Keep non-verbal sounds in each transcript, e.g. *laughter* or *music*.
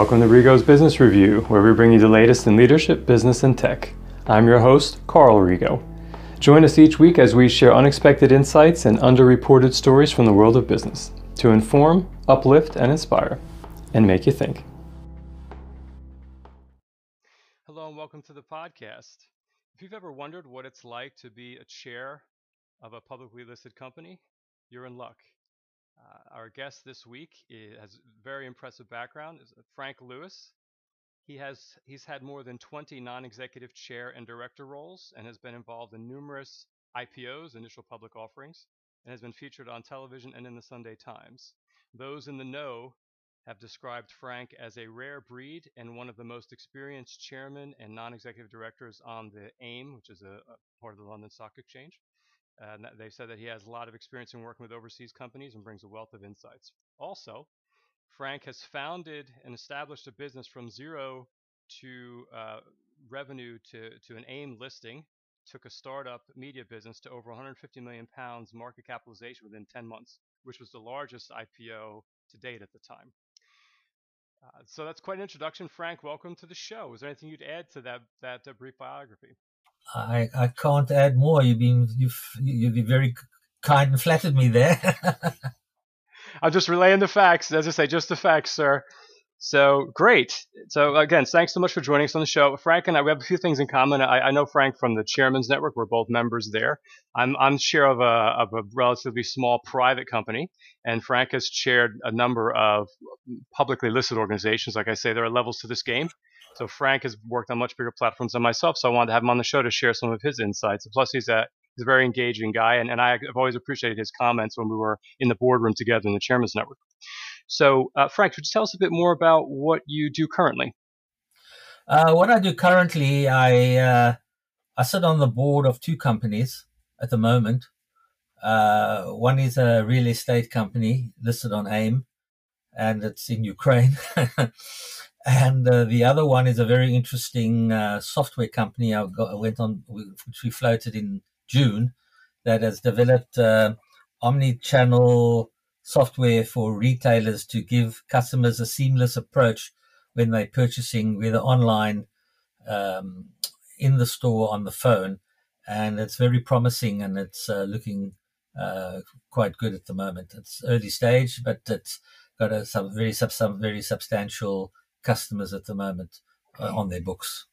Welcome to Rigo's Business Review, where we bring you the latest in leadership, business, and tech. I'm your host, Carl Rigo. Join us each week as we share unexpected insights and underreported stories from the world of business to inform, uplift, and inspire, and make you think. Hello, and welcome to the podcast. If you've ever wondered what it's like to be a chair of a publicly listed company, you're in luck. Uh, our guest this week has a very impressive background. Is Frank Lewis. He has he's had more than 20 non-executive chair and director roles, and has been involved in numerous IPOs, initial public offerings, and has been featured on television and in the Sunday Times. Those in the know have described Frank as a rare breed and one of the most experienced chairmen and non-executive directors on the AIM, which is a, a part of the London Stock Exchange. And they said that he has a lot of experience in working with overseas companies and brings a wealth of insights. Also, Frank has founded and established a business from zero to uh, revenue to, to an AIM listing, took a startup media business to over 150 million pounds market capitalization within 10 months, which was the largest IPO to date at the time. Uh, so that's quite an introduction, Frank. Welcome to the show. Is there anything you'd add to that that uh, brief biography? I, I can't add more. You've been you've you've been very kind and flattered me there. *laughs* I'm just relaying the facts. As I say, just the facts, sir. So great. So again, thanks so much for joining us on the show. Frank and I, we have a few things in common. I, I know Frank from the Chairman's Network. We're both members there. I'm, I'm chair of a, of a relatively small private company, and Frank has chaired a number of publicly listed organizations. Like I say, there are levels to this game. So Frank has worked on much bigger platforms than myself, so I wanted to have him on the show to share some of his insights. Plus, he's a he's a very engaging guy, and, and I've always appreciated his comments when we were in the boardroom together in the Chairman's Network. So, uh, Frank, could you tell us a bit more about what you do currently? Uh, what I do currently, I uh, I sit on the board of two companies at the moment. Uh, one is a real estate company listed on AIM, and it's in Ukraine. *laughs* and uh, the other one is a very interesting uh, software company I, went on, which we floated in June, that has developed uh, omni-channel software for retailers to give customers a seamless approach when they're purchasing, whether online, um, in the store, on the phone, and it's very promising and it's uh, looking uh, quite good at the moment. It's early stage, but it's got a, some very some very substantial customers at the moment uh, on their books.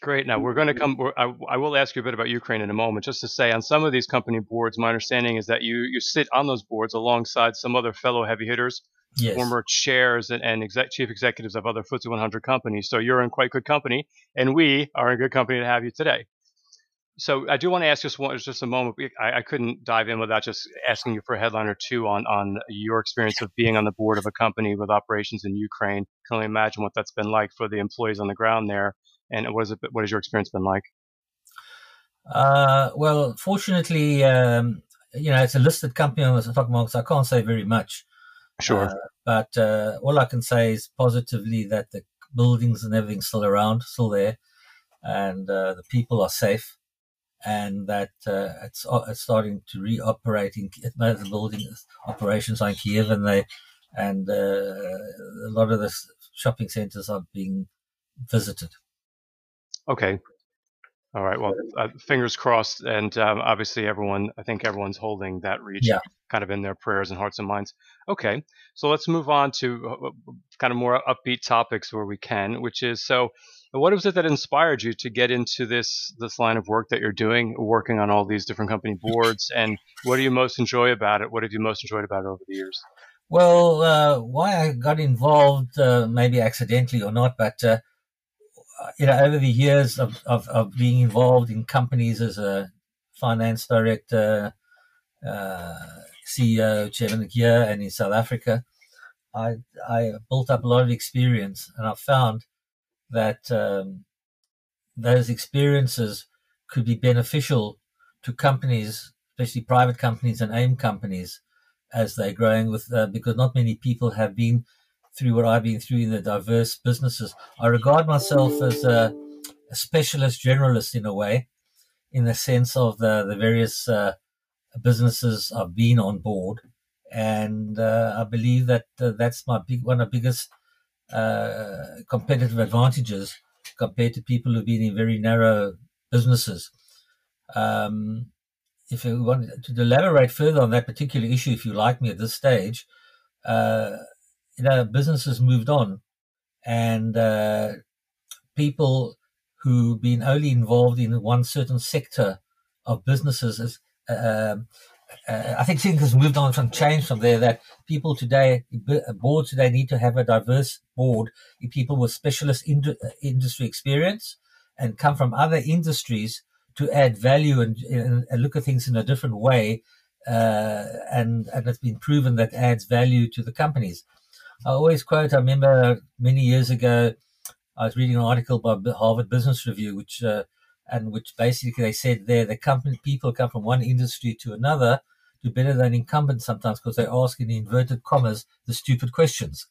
Great. Now we're going to come. I, I, will ask you a bit about Ukraine in a moment. Just to say, on some of these company boards, my understanding is that you you sit on those boards alongside some other fellow heavy hitters, yes. former chairs and, and exec, chief executives of other FTSE 100 companies. So you're in quite good company, and we are in good company to have you today so I do want to ask just one, just a moment. I, I, couldn't dive in without just asking you for a headline or two on on your experience of being on the board of a company with operations in Ukraine. Can only imagine what that's been like for the employees on the ground there, and what is it? What has your experience been like? Uh, well, fortunately, um, you know, it's a listed company on the stock market, so I can't say very much. Sure. Uh, but uh, all I can say is positively that the buildings and everything's still around, still there, and uh, the people are safe and that uh, it's, uh, it's, starting to reoperate in the building operations on Kiev, and they and uh, a lot of the shopping centers are being visited. Okay. All right. Well, uh, fingers crossed, and um, obviously, everyone. I think everyone's holding that region yeah. kind of in their prayers and hearts and minds. Okay, so let's move on to uh, kind of more upbeat topics where we can, which is so what was it that inspired you to get into this this line of work that you're doing, working on all these different company boards? And what do you most enjoy about it? What have you most enjoyed about it over the years? Well, uh, why I got involved, uh, maybe accidentally or not, but uh, you know, over the years of, of, of, being involved in companies as a finance director, uh, CEO, chairman here and in South Africa, I I built up a lot of experience, and I found that um, those experiences could be beneficial to companies, especially private companies and AIM companies, as they're growing with, uh, because not many people have been through what I've been through in the diverse businesses. I regard myself as a, a specialist generalist in a way, in the sense of the, the various uh, businesses I've been on board. And uh, I believe that uh, that's my big one of the biggest uh, competitive advantages compared to people who've been in very narrow businesses. Um, if you want to elaborate further on that particular issue, if you like me at this stage, uh, you know, businesses moved on, and uh, people who've been only involved in one certain sector of businesses, as, uh, uh, I think things has moved on from change from there. That people today, boards today, need to have a diverse board, people with specialist ind- industry experience and come from other industries to add value and, and, and look at things in a different way. Uh, and, and it's been proven that adds value to the companies. I always quote, I remember many years ago, I was reading an article by Harvard Business Review, which, uh, and which basically they said there, the company people come from one industry to another do better than incumbents sometimes because they ask in inverted commas the stupid questions.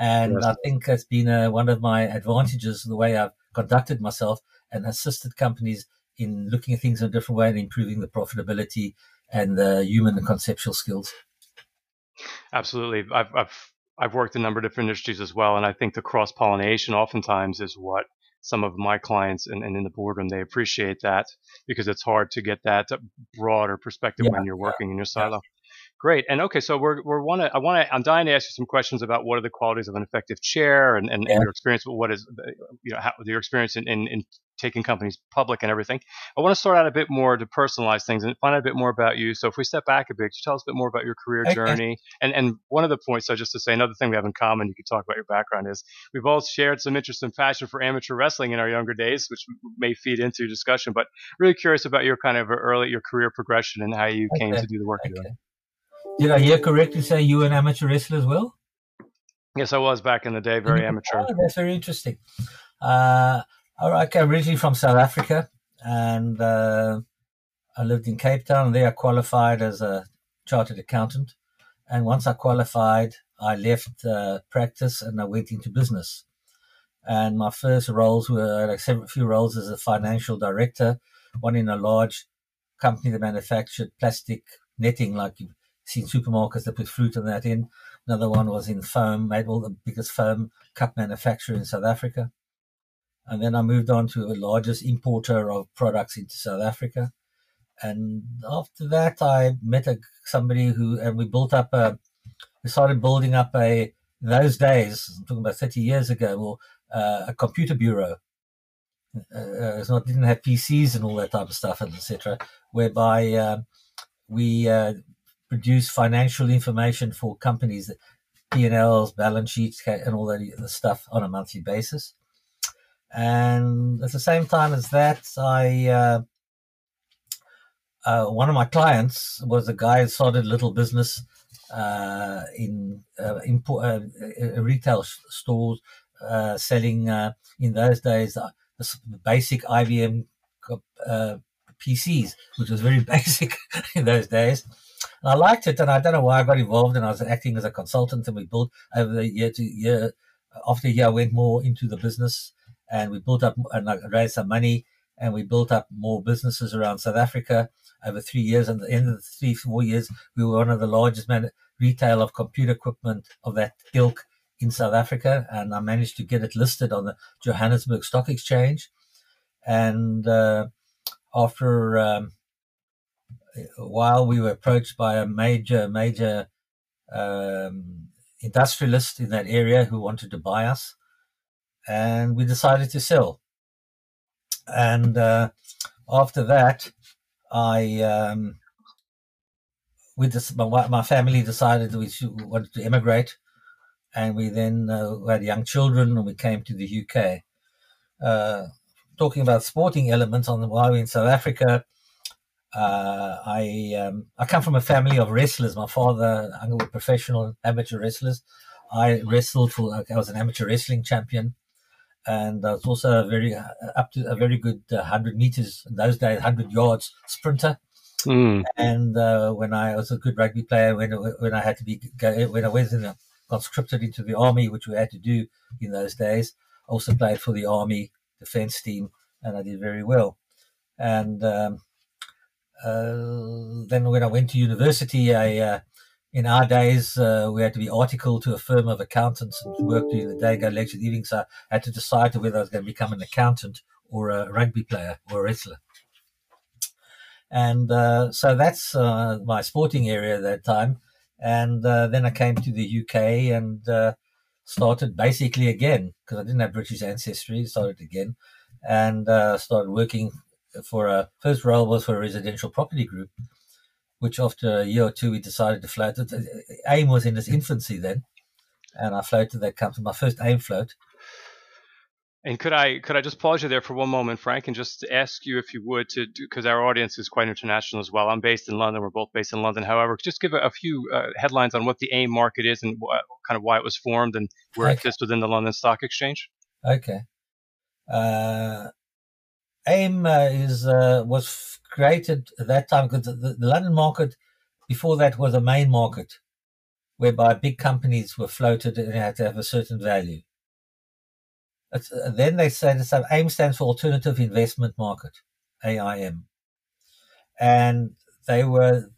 And yes. I think that's been uh, one of my advantages, the way I've conducted myself and assisted companies in looking at things in a different way and improving the profitability and the human and conceptual skills. Absolutely. I've, I've, I've worked in a number of different industries as well. And I think the cross pollination oftentimes is what some of my clients and, and, in the boardroom, they appreciate that because it's hard to get that broader perspective yeah, when you're working yeah, in your silo. Yeah. Great. And okay, so we're we're want to I want to I'm dying to ask you some questions about what are the qualities of an effective chair and, and, yeah. and your experience. With what is uh, you know how, your experience in, in, in taking companies public and everything. I want to start out a bit more to personalize things and find out a bit more about you. So if we step back a bit, could you tell us a bit more about your career okay. journey? And and one of the points, so just to say another thing we have in common, you could talk about your background is we both shared some interest and passion for amateur wrestling in our younger days, which may feed into your discussion. But really curious about your kind of early your career progression and how you okay. came to do the work okay. you're doing. Did I hear correctly say you were an amateur wrestler as well? Yes, I was back in the day, very amateur. Oh, that's very interesting. Uh, I came originally from South Africa, and uh, I lived in Cape Town. And there, I qualified as a chartered accountant. And once I qualified, I left uh, practice and I went into business. And my first roles were like several few roles as a financial director, one in a large company that manufactured plastic netting, like you've seen supermarkets that put fruit and that in. Another one was in foam, made all the biggest foam cup manufacturer in South Africa. And then I moved on to the largest importer of products into South Africa. And after that, I met a, somebody who, and we built up a, we started building up a, in those days, I'm talking about 30 years ago, uh, a computer bureau. Uh, uh not, didn't have PCs and all that type of stuff, etc. Whereby uh, we uh, produce financial information for companies, P&Ls, balance sheets, and all that stuff on a monthly basis. And at the same time as that, I uh, uh, one of my clients was a guy who started a little business uh, in uh, uh, uh, retail stores selling in those days basic IBM PCs, which was very *laughs* basic in those days. And I liked it, and I don't know why I got involved. And I was acting as a consultant, and we built over the year to year. After year, I went more into the business and we built up and I raised some money and we built up more businesses around South Africa over three years. And at the end of the three, four years, we were one of the largest man- retail of computer equipment of that ilk in South Africa. And I managed to get it listed on the Johannesburg Stock Exchange. And uh, after um, while, we were approached by a major, major um, industrialist in that area who wanted to buy us and we decided to sell. And uh, after that, I um, we just, my, my family decided we wanted to emigrate, and we then uh, had young children, and we came to the UK. Uh, talking about sporting elements on the while we in South Africa, uh, I um, I come from a family of wrestlers. My father, I was professional amateur wrestlers. I wrestled for. I was an amateur wrestling champion and I was also a very uh, up to a very good uh, hundred meters in those days, hundred yards sprinter. Mm. And uh, when I was a good rugby player, when when I had to be when I was in the, conscripted into the army, which we had to do in those days, I also played for the army defense team, and I did very well. And um, uh, then when I went to university, I uh, in our days, uh, we had to be articled to a firm of accountants and work during the day, go lecture in the evening. So I had to decide whether I was going to become an accountant or a rugby player or a wrestler. And uh, so that's uh, my sporting area at that time. And then I came to the UK and started basically again because I didn't have British ancestry. Started again and started working for a first role was for a residential property group which after a year or two we decided to float. AIM was in its infancy then, and I floated that company, my first AIM float. And could I could I just pause you there for one moment, Frank, and just ask you if you would to because our audience is quite international as well. I'm based in London. We're both based in London. However, just give a, a few uh, headlines on what the AIM market is and what, kind of why it was formed and where okay. it fits within the London Stock Exchange. Okay. Uh, AIM uh, is uh, was created at that time because the, the, London market before that was a main market whereby big companies were floated and had to have a certain value. It's, uh, then they said so AIM stands for Alternative Investment Market, AIM, and they were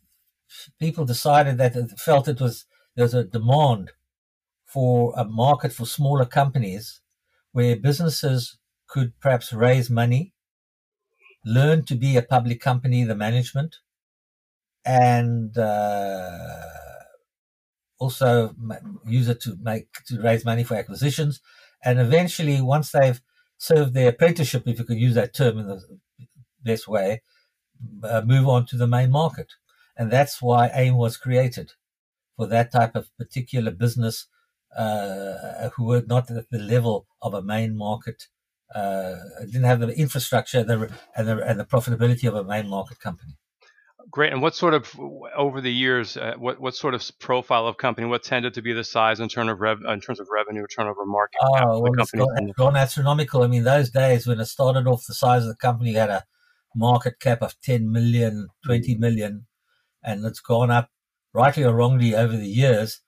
people decided that felt it was there was a demand for a market for smaller companies where businesses could perhaps raise money learn to be a public company, the management, and uh, also use it to make to raise money for acquisitions, and eventually, once they've served their apprenticeship, if you could use that term in the best way, uh, move on to the main market, and that's why AIM was created for that type of particular business uh, who were not at the level of a main market uh, didn't have the infrastructure the, and, the, and the profitability of a main market company. Great. And what sort of over the years, uh, what what sort of profile of company? What tended to be the size in terms of rev, in terms of revenue, turnover, market oh, cap? Well, it's gone, it's gone astronomical. I mean, those days when it started off, the size of the company had a market cap of 10 million, 20 million, and it's gone up rightly or wrongly over the years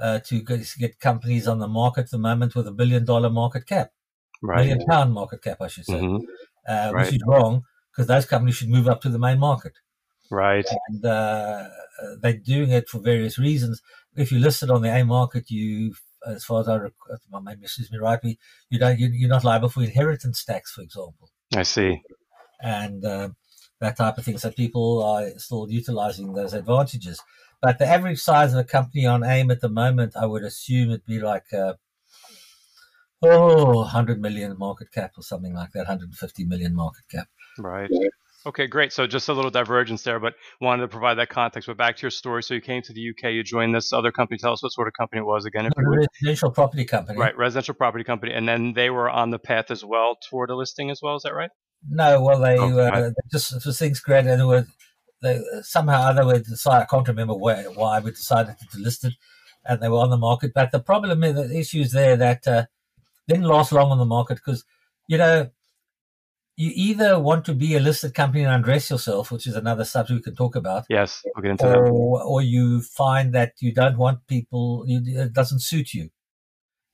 uh, to get companies on the market at the moment with a billion dollar market cap right. million pound market cap, I should say, mm-hmm. uh, right. which is wrong because those companies should move up to the main market. Right. And uh, they're doing it for various reasons. If you listed on the AIM market, you, as far as I, my memory misses me right, you don't, you, are not liable for inheritance tax, for example. I see. And uh, that type of thing. So people are still utilizing those advantages. But the average size of a company on AIM at the moment, I would assume it'd be like uh, oh, 100 million market cap or something like that, 150 million market cap. Right. Okay, great. So just a little divergence there, but wanted to provide that context. But back to your story. So you came to the UK, you joined this other company. Tell us what sort of company it was again. If a residential property company. Right, residential property company. And then they were on the path as well toward a listing as well. Is that right? No, well, they, oh, uh, they just for things great, and they were they somehow other way decided. I can't remember where, why we decided to list it, and they were on the market. But the problem, the issue is there that uh, didn't last long on the market because, you know, you either want to be a listed company and undress yourself, which is another subject we can talk about. Yes, we'll get into or, that. Or you find that you don't want people, it doesn't suit you.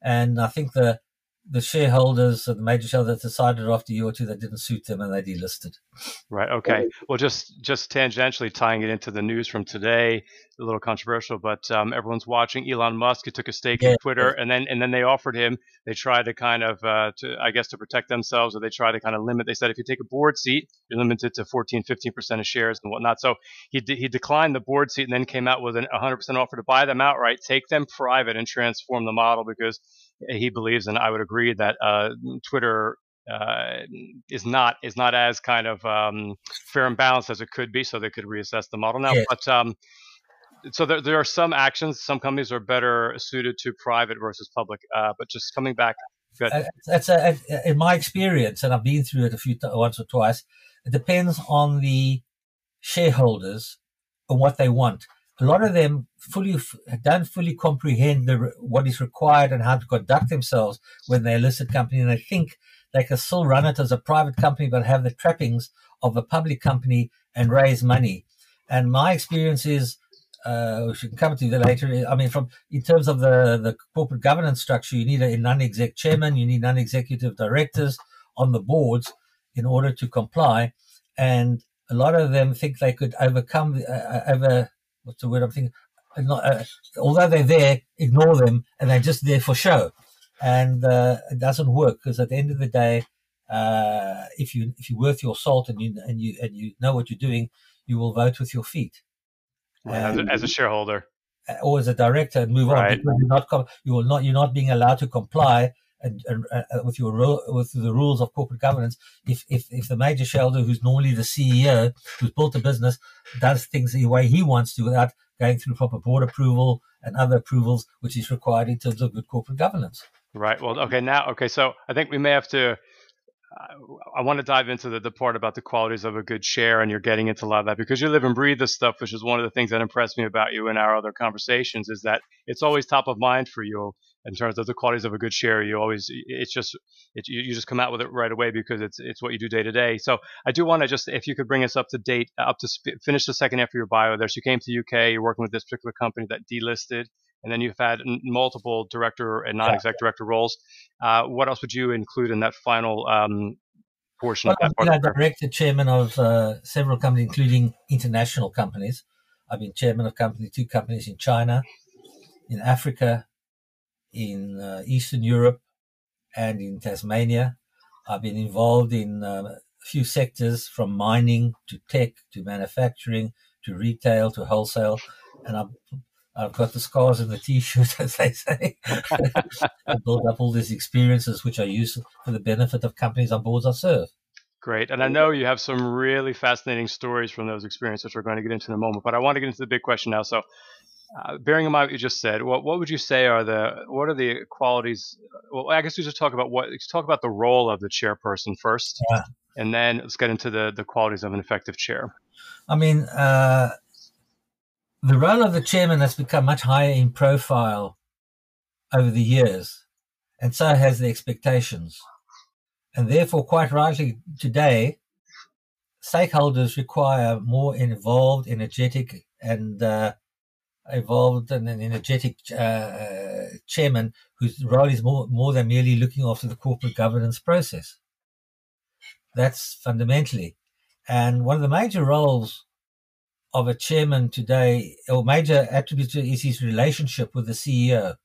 And I think the the shareholders of the major shareholders decided after a year or two that didn't suit them and they delisted. Right. Okay. Well, just just tangentially tying it into the news from today, a little controversial, but um, everyone's watching Elon Musk. He took a stake yeah, in Twitter, and then and then they offered him. They tried to kind of, uh, to I guess, to protect themselves, or they tried to kind of limit. They said if you take a board seat, you're limited to 14, 15 percent of shares and whatnot. So he de- he declined the board seat and then came out with an 100 percent offer to buy them outright, take them private, and transform the model because he believes, and I would agree that uh, Twitter uh, is not is not as kind of um, fair and balanced as it could be. So they could reassess the model now. But um, so there, there are some actions. Some companies are better suited to private versus public. Uh, but just coming back, good. Uh, that's a, in my experience, and I've been through it a few once or twice. It depends on the shareholders and what they want a lot of them fully don't fully comprehend the, what is required and how to conduct themselves when they're a listed company, and they think they can still run it as a private company but have the trappings of a public company and raise money. And my experience is, uh, we should come to that later. I mean, from in terms of the the corporate governance structure, you need a non-exec chairman, you need non-executive directors on the boards in order to comply, and a lot of them think they could overcome uh, over what's the word I'm thinking? not, uh, although they're there, ignore them, and they're just there for show, and uh, it doesn't work because at the end of the day, uh, if you if you're worth your salt and you and you and you know what you're doing, you will vote with your feet. as, a, as, a, shareholder or as a director and move right. on you're not you will not you're not being allowed to comply and, and uh, with your with the rules of corporate governance, if, if if the major shareholder, who's normally the CEO, who's built the business, does things the way he wants to without going through proper board approval and other approvals, which is required in terms of good corporate governance. Right. Well, okay. Now, okay. So I think we may have to I want to dive into the, the part about the qualities of a good share, and you're getting into a lot of that because you live and breathe this stuff, which is one of the things that impressed me about you in our other conversations, is that it's always top of mind for you in terms of the qualities of a good share. You always, it's just, it, you just come out with it right away because it's it's what you do day to day. So I do want to just, if you could bring us up to date, up to sp- finish the second half of your bio there. So you came to the UK, you're working with this particular company that delisted and then you've had multiple director and non-exec director roles. Uh, what else would you include in that final um, portion well, of that? I've been director, chairman of uh, several companies, including international companies. I've been chairman of company, two companies in China, in Africa, in uh, Eastern Europe, and in Tasmania. I've been involved in uh, a few sectors from mining to tech to manufacturing to retail to wholesale. And I've I've got the scars and the t-shirt, *laughs* as they say. *laughs* I built up all these experiences, which I use for the benefit of companies on boards I serve. Great. And I know you have some really fascinating stories from those experiences, which we're going to get into in a moment. But I want to get into the big question now. So, uh, bearing in mind what you just said, what, what would you say are the what are the qualities? Well, I guess we just talk about what talk about the role of the chairperson first, yeah. and then let's get into the the qualities of an effective chair. I mean, uh, the role of the chairman has become much higher in profile over the years, and so has the expectations. And therefore, quite rightly, today, stakeholders require more involved, energetic, and uh, involved and an energetic uh, chairman whose role is more, more than merely looking after the corporate governance process. That's fundamentally. And one of the major roles of a chairman today, or major attribute is his relationship with the CEO.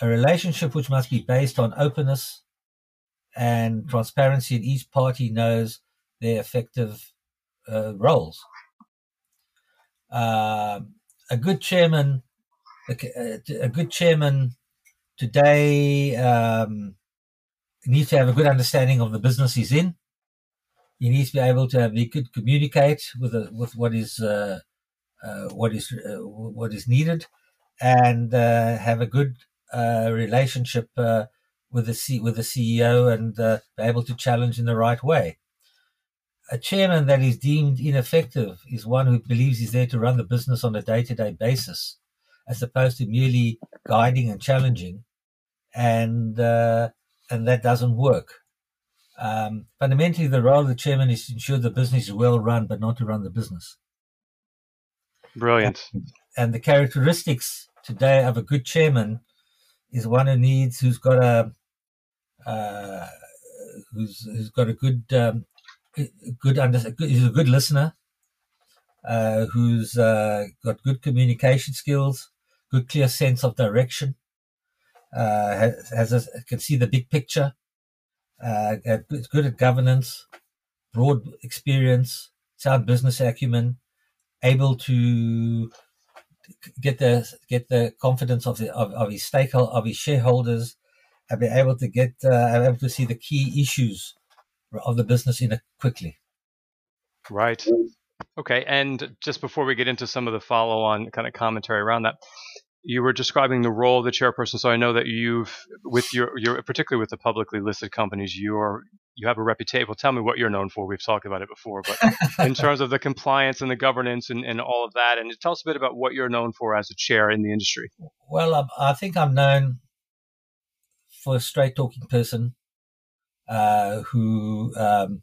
A relationship which must be based on openness and transparency, and each party knows their effective uh, roles. Uh, a good chairman, a, a good chairman today um, needs to have a good understanding of the business he's in he needs to be able to have, he communicate with a, with what is uh, uh, what is uh, what is needed, and uh, have a good uh, relationship uh, with the C, with the CEO and be able to challenge in the right way. A chairman that is deemed ineffective is one who believes he's there to run the business on a day-to-day basis, as opposed to merely guiding and challenging, and and that doesn't work. Um, fundamentally, the role of the chairman is to ensure the business is well run, but not to run the business. Brilliant. And, and the characteristics today of a good chairman is one who needs, who's got a, uh, who's who's got a good, um, good under, who's a good listener, uh, who's uh, got good communication skills, good clear sense of direction, uh, has, has a, can see the big picture, uh, good at governance, broad experience, sound business acumen, able to get the get the confidence of the of, of his stakeholder of his shareholders, and be able to get uh, able to see the key issues of the business in a quickly. Right. Okay. And just before we get into some of the follow on kind of commentary around that, you were describing the role of the chairperson. So I know that you've, with your, your particularly with the publicly listed companies, you are you have a reputation. Well, tell me what you're known for. We've talked about it before, but in *laughs* terms of the compliance and the governance and, and all of that, and tell us a bit about what you're known for as a chair in the industry. Well, I, I think I'm known for a straight talking person uh, who. Um,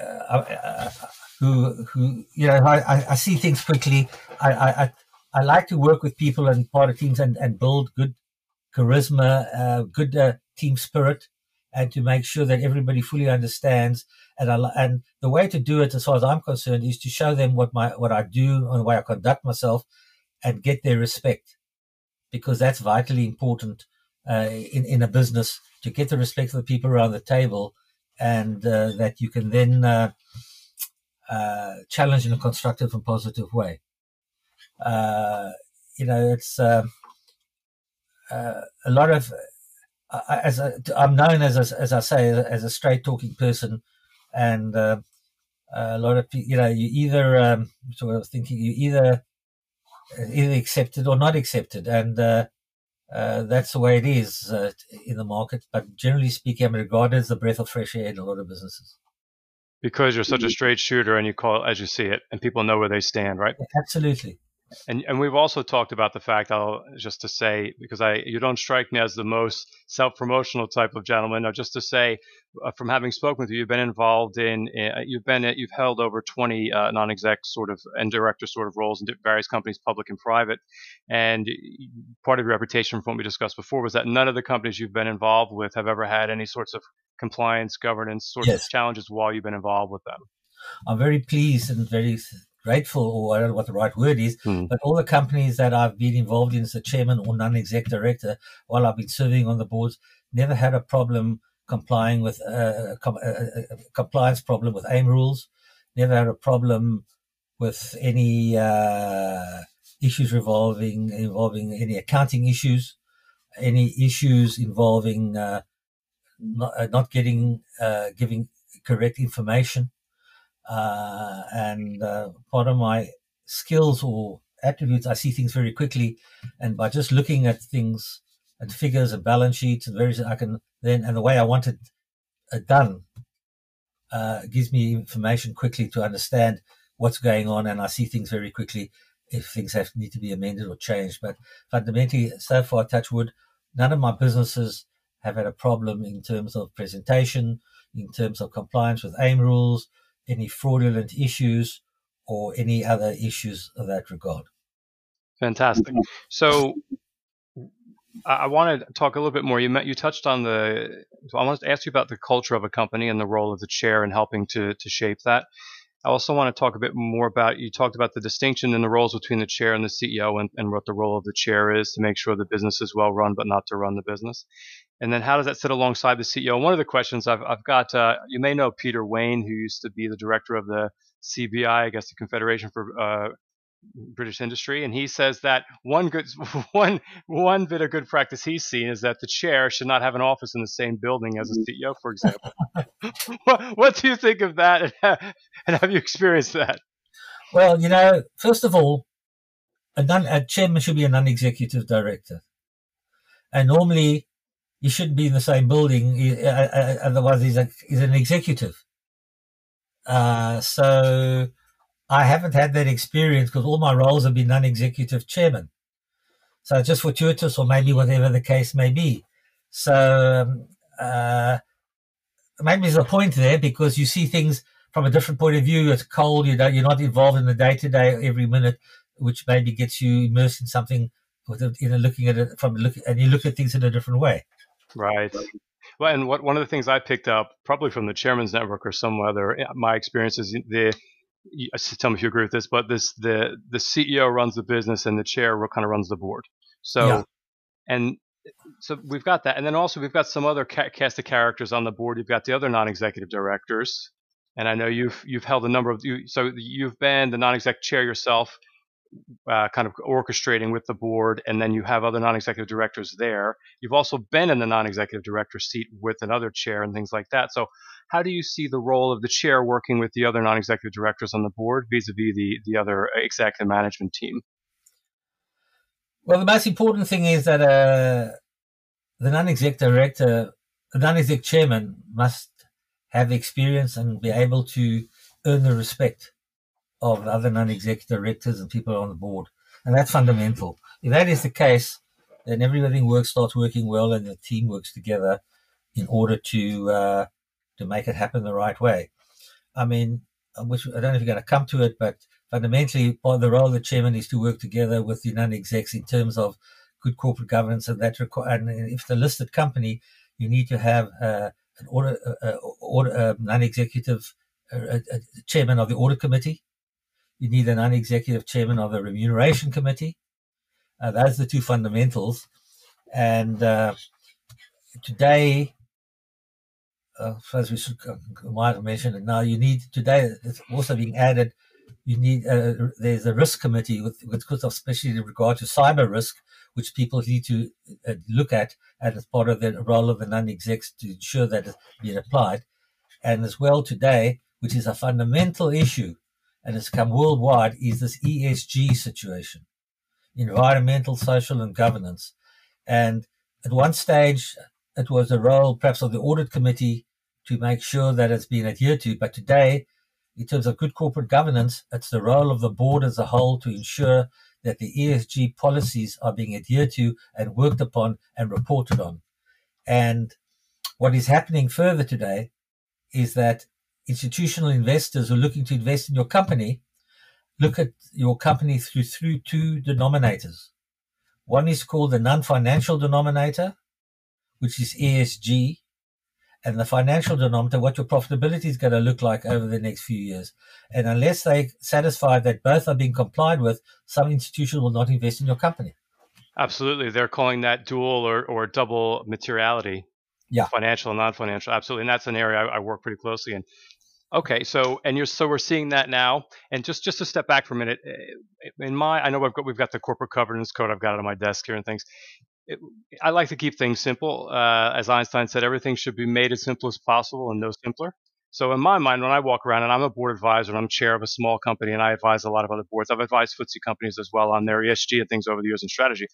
uh, uh, who, who, you know, I, I see things quickly. I, I, I like to work with people and part of teams and, and build good charisma, uh, good uh, team spirit, and to make sure that everybody fully understands. And, I, and the way to do it, as far as I'm concerned, is to show them what my what I do and the way I conduct myself, and get their respect, because that's vitally important uh, in in a business to get the respect of the people around the table, and uh, that you can then uh, uh challenge in a constructive and positive way. Uh, you know, it's um, a lot of as i am known as a, as I say as a straight talking person, and a lot of you know you either um, sort of thinking you either either accepted or not accepted, and uh, that's the way it is uh, in the market. But generally speaking, I'm regarded as the breath of fresh air in a lot of businesses. Because you're such a mm-hmm. straight shooter and you call it as you see it, and people know where they stand, right? Absolutely. And and we've also talked about the fact I'll just to say because I you don't strike me as the most self promotional type of gentleman. Or just to say, uh, from having spoken with you, you've been involved in uh, you've been you've held over 20 uh, non-exec sort of and director sort of roles in various companies, public and private. And part of your reputation, from what we discussed before, was that none of the companies you've been involved with have ever had any sorts of compliance, governance sorts yes. of challenges while you've been involved with them. I'm very pleased and very grateful, or I don't know what the right word is, mm. but all the companies that I've been involved in as a chairman or non-exec director while I've been serving on the boards never had a problem complying with uh, com- a, uh, uh, compliance problem with AIM rules, never had a problem with any uh, issues revolving involving any accounting issues, any issues involving uh, not, uh, not, getting giving correct information. Uh, and uh, part of my skills or attributes, I see things very quickly, and by just looking at things, at figures, and balance sheets, and various, I can then and the way I want it uh, done uh, gives me information quickly to understand what's going on, and I see things very quickly if things have need to be amended or changed. But fundamentally, so far, Touchwood, none of my businesses have had a problem in terms of presentation, in terms of compliance with AIM rules, any fraudulent issues or any other issues of that regard. Fantastic. So I want to talk a little bit more. You met, you touched on the. I want to ask you about the culture of a company and the role of the chair in helping to to shape that. I also want to talk a bit more about. You talked about the distinction in the roles between the chair and the CEO, and, and what the role of the chair is to make sure the business is well run, but not to run the business. And then how does that sit alongside the CEO? One of the questions I've, I've got, uh, you may know Peter Wayne, who used to be the director of the CBI, I guess the Confederation for uh, British Industry, and he says that one good *laughs* one one bit of good practice he's seen is that the chair should not have an office in the same building as a CEO, for example. *laughs* what, what, do you think of that, and have you experienced that? Well, you know, first of all, a, non, a chairman should be a non-executive director, and normally you shouldn't be in the same building. Otherwise, he's, a, he's an executive. Uh, so I haven't had that experience because all my roles have been non-executive chairman. So it's just fortuitous, or maybe whatever the case may be. So um, uh, maybe there's a point there because you see things from a different point of view. It's cold, you know, you're not involved in the day to day every minute, which maybe gets you immersed in something with you know looking at it from look and you look at things in a different way. Right. Well, and what one of the things I picked up probably from the Chairman's Network or some other eh, my experience is the tell me if you agree with this, but this the the CEO runs the business and the chair kind of runs the board. So yeah. and eh, so we've got that, and then also we've got some other ca- cast of characters on the board. You've got the other non-executive directors, and I know you've you've held a number of you. So you've been the non-exec chair yourself uh, kind of orchestrating with the board, and then you have other non-executive directors there. You've also been in the non-executive director seat with another chair and things like that. So, how do you see the role of the chair working with the other non-executive directors on the board vis-a-vis the the other executive management team? Well, the most important thing is that uh, the non-exec director, the non-exec chairman, must have experience and be able to earn the respect of other non-executive directors and people on the board. And that's fundamental. If that is the case, then everything works, starts working well and the team works together in order to, uh, to make it happen the right way. I mean, I don't know if you're going to come to it, but fundamentally, part of the role of the chairman is to work together with the non-execs in terms of good corporate governance, and that. And if a listed company, you need to have uh, an audit, uh, audit uh, non-executive uh, chairman of the audit committee. You need a non-executive chairman of the remuneration committee. those are the two fundamentals. And today, uh, as we should, uh, might have mentioned it now, you need today, it's also being added, you need, uh, there's a risk committee with, with, especially in regard to cyber risk, which people need to uh, look at as part of the role of the non-execs to ensure that it's being applied. And as well today, which is a fundamental issue and has come worldwide, is this ESG situation, environmental, social, and governance. And at one stage, it was the role perhaps of the audit committee to make sure that it's been adhered to. But today, in terms of good corporate governance, it's the role of the board as a whole to ensure that the ESG policies are being adhered to and worked upon and reported on. And what is happening further today is that institutional investors are looking to invest in your company look at your company through, through two denominators. One is called the non-financial denominator, which is ESG, and the financial denominator, what your profitability is going to look like over the next few years. And unless they satisfy that both are being complied with, some institution will not invest in your company. Absolutely. They're calling that dual or, or double materiality. Yeah. Financial and non financial. Absolutely. And that's an area I, I work pretty closely in. Okay, so and you're so we're seeing that now, and just just to step back for a minute, eh, in my I know we've got we've got the corporate governance code I've got it on my desk here and things it, I like to keep things simple. Uh, as Einstein said, everything should be made as simple as possible and no simpler. So in my mind, when I walk around and I'm a board advisor and I'm chair of a small company and I advise a lot of other boards, I've advised FTSE companies as well on their ESG and things over the years and strategy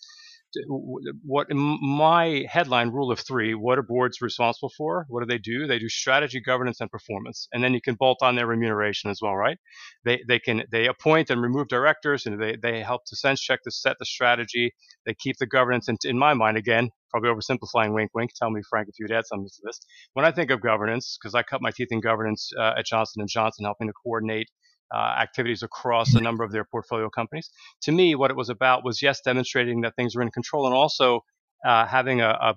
what my headline rule of three what are boards responsible for? What do they do? They do strategy governance and performance. And then you can bolt on their remuneration as well right? They they can they appoint and remove directors and they, they help to sense check to set the strategy. They keep the governance and in my mind again probably oversimplifying wink wink tell me frank if you'd add something to this. When i think of governance because i cut my teeth in governance uh, at johnson & johnson helping to coordinate uh, activities across a number of their portfolio companies. To me, what it was about was yes, demonstrating that things were in control and also uh, having a, a,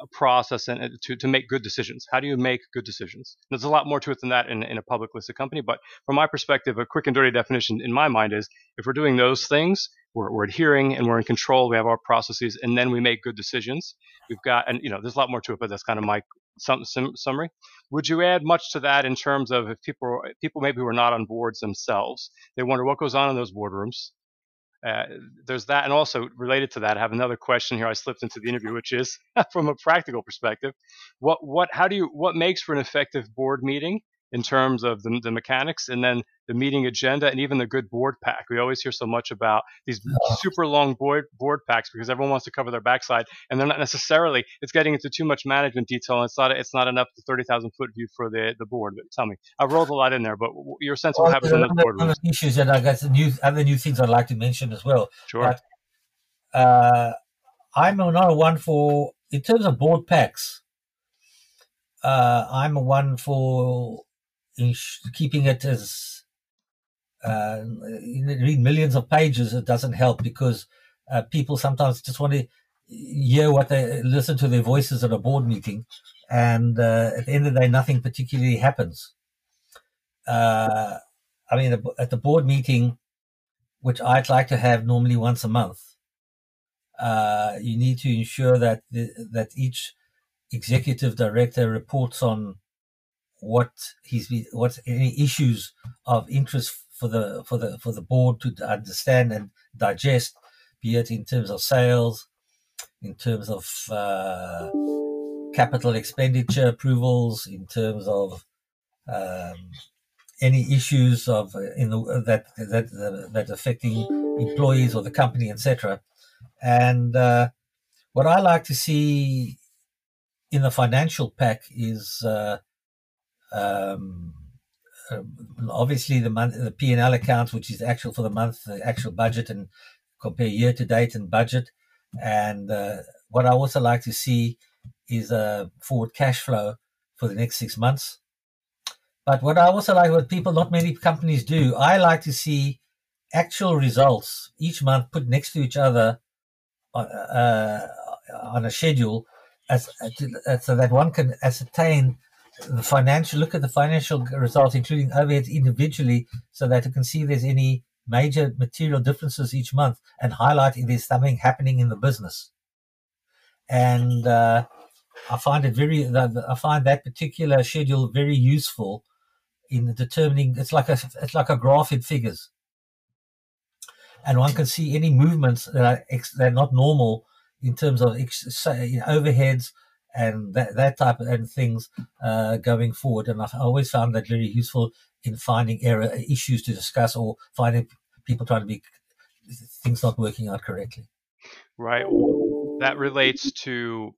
a, process and uh, to, to make good decisions. How do you make good decisions? There's a lot more to it than that in, in a public listed company, but from my perspective, a quick and dirty definition in my mind is if we're doing those things, we're, we're adhering and we're in control. We have our processes, and then we make good decisions. We've got, and you know, there's a lot more to it, but that's kind of my some, summary. Would you add much to that in terms of if people people maybe who are not on boards themselves, they wonder what goes on in those boardrooms? Uh, there's that, and also related to that, I have another question here. I slipped into the interview, which is *laughs* from a practical perspective, what what how do you what makes for an effective board meeting? In terms of the, the mechanics and then the meeting agenda and even the good board pack. We always hear so much about these super long board board packs because everyone wants to cover their backside, and they're not necessarily. It's getting into too much management detail, and it's not. It's not enough the thirty thousand foot view for the the board. But tell me, I've rolled a lot in there, but your sense of what happens in the board. One of the issues, and I guess the new other new things I'd like to mention as well. Sure. Uh, I'm not a one for in terms of board packs. Uh, I'm a one for keeping it as uh, read millions of pages, it doesn't help because uh, people sometimes just want to hear what they listen to their voices at a board meeting, and uh, at the end of the day, nothing particularly happens. Uh, I mean, at the board meeting, which I'd like to have normally once a month, uh, you need to ensure that the, that each executive director reports on what he's what any issues of interest for the for the for the board to understand and digest, be it in terms of sales, in terms of uh, capital expenditure approvals, in terms of um, any issues of uh, in the that that that, affecting employees or the company, etc. And uh, what I like to see in the financial pack is uh, um, um, obviously the month, the P and L accounts, which is actual for the month, the actual budget, and compare year to date and budget. And uh, what I also like to see is a forward cash flow for the next six months. But what I also like, what people, not many companies do, I like to see actual results each month put next to each other uh, uh on a schedule as, uh, so that one can ascertain the financial look at the financial results, including overheads individually, so that you can see there's any major material differences each month and highlight if there's something happening in the business. And uh, I find it very, I find that particular schedule very useful in determining. It's like a, it's like a graph in figures, and one can see any movements that are, that are not normal in terms of say overheads and that, that type of and things uh, going forward. And I've always found that very useful in finding error issues to discuss or finding people trying to be things not working out correctly. Right. That relates to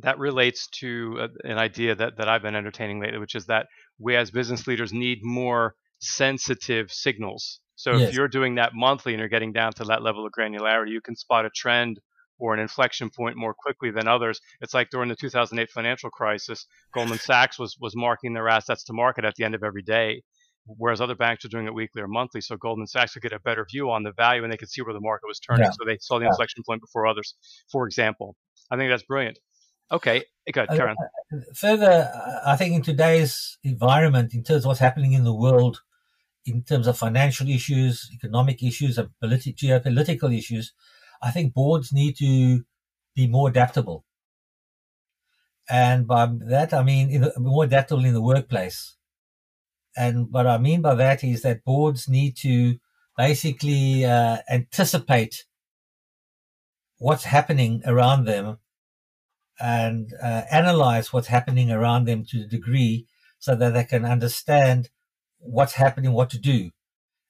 that relates to uh, an idea that, that I've been entertaining lately, which is that we as business leaders need more sensitive signals. So yes. if you're doing that monthly and you're getting down to that level of granularity, you can spot a trend or an inflection point more quickly than others. It's like during the 2008 financial crisis, Goldman Sachs was was marking their assets to market at the end of every day, whereas other banks were doing it weekly or monthly. So Goldman Sachs could get a better view on the value and they could see where the market was turning. Yeah. So they saw the yeah. inflection point before others, for example. I think that's brilliant. Okay, good. Karen. Uh, further, I think in today's environment, in terms of what's happening in the world, in terms of financial issues, economic issues, and politi- geopolitical issues, I think boards need to be more adaptable. And by that, I mean the, more adaptable in the workplace. And what I mean by that is that boards need to basically uh, anticipate what's happening around them and uh, analyze what's happening around them to a degree so that they can understand what's happening, what to do.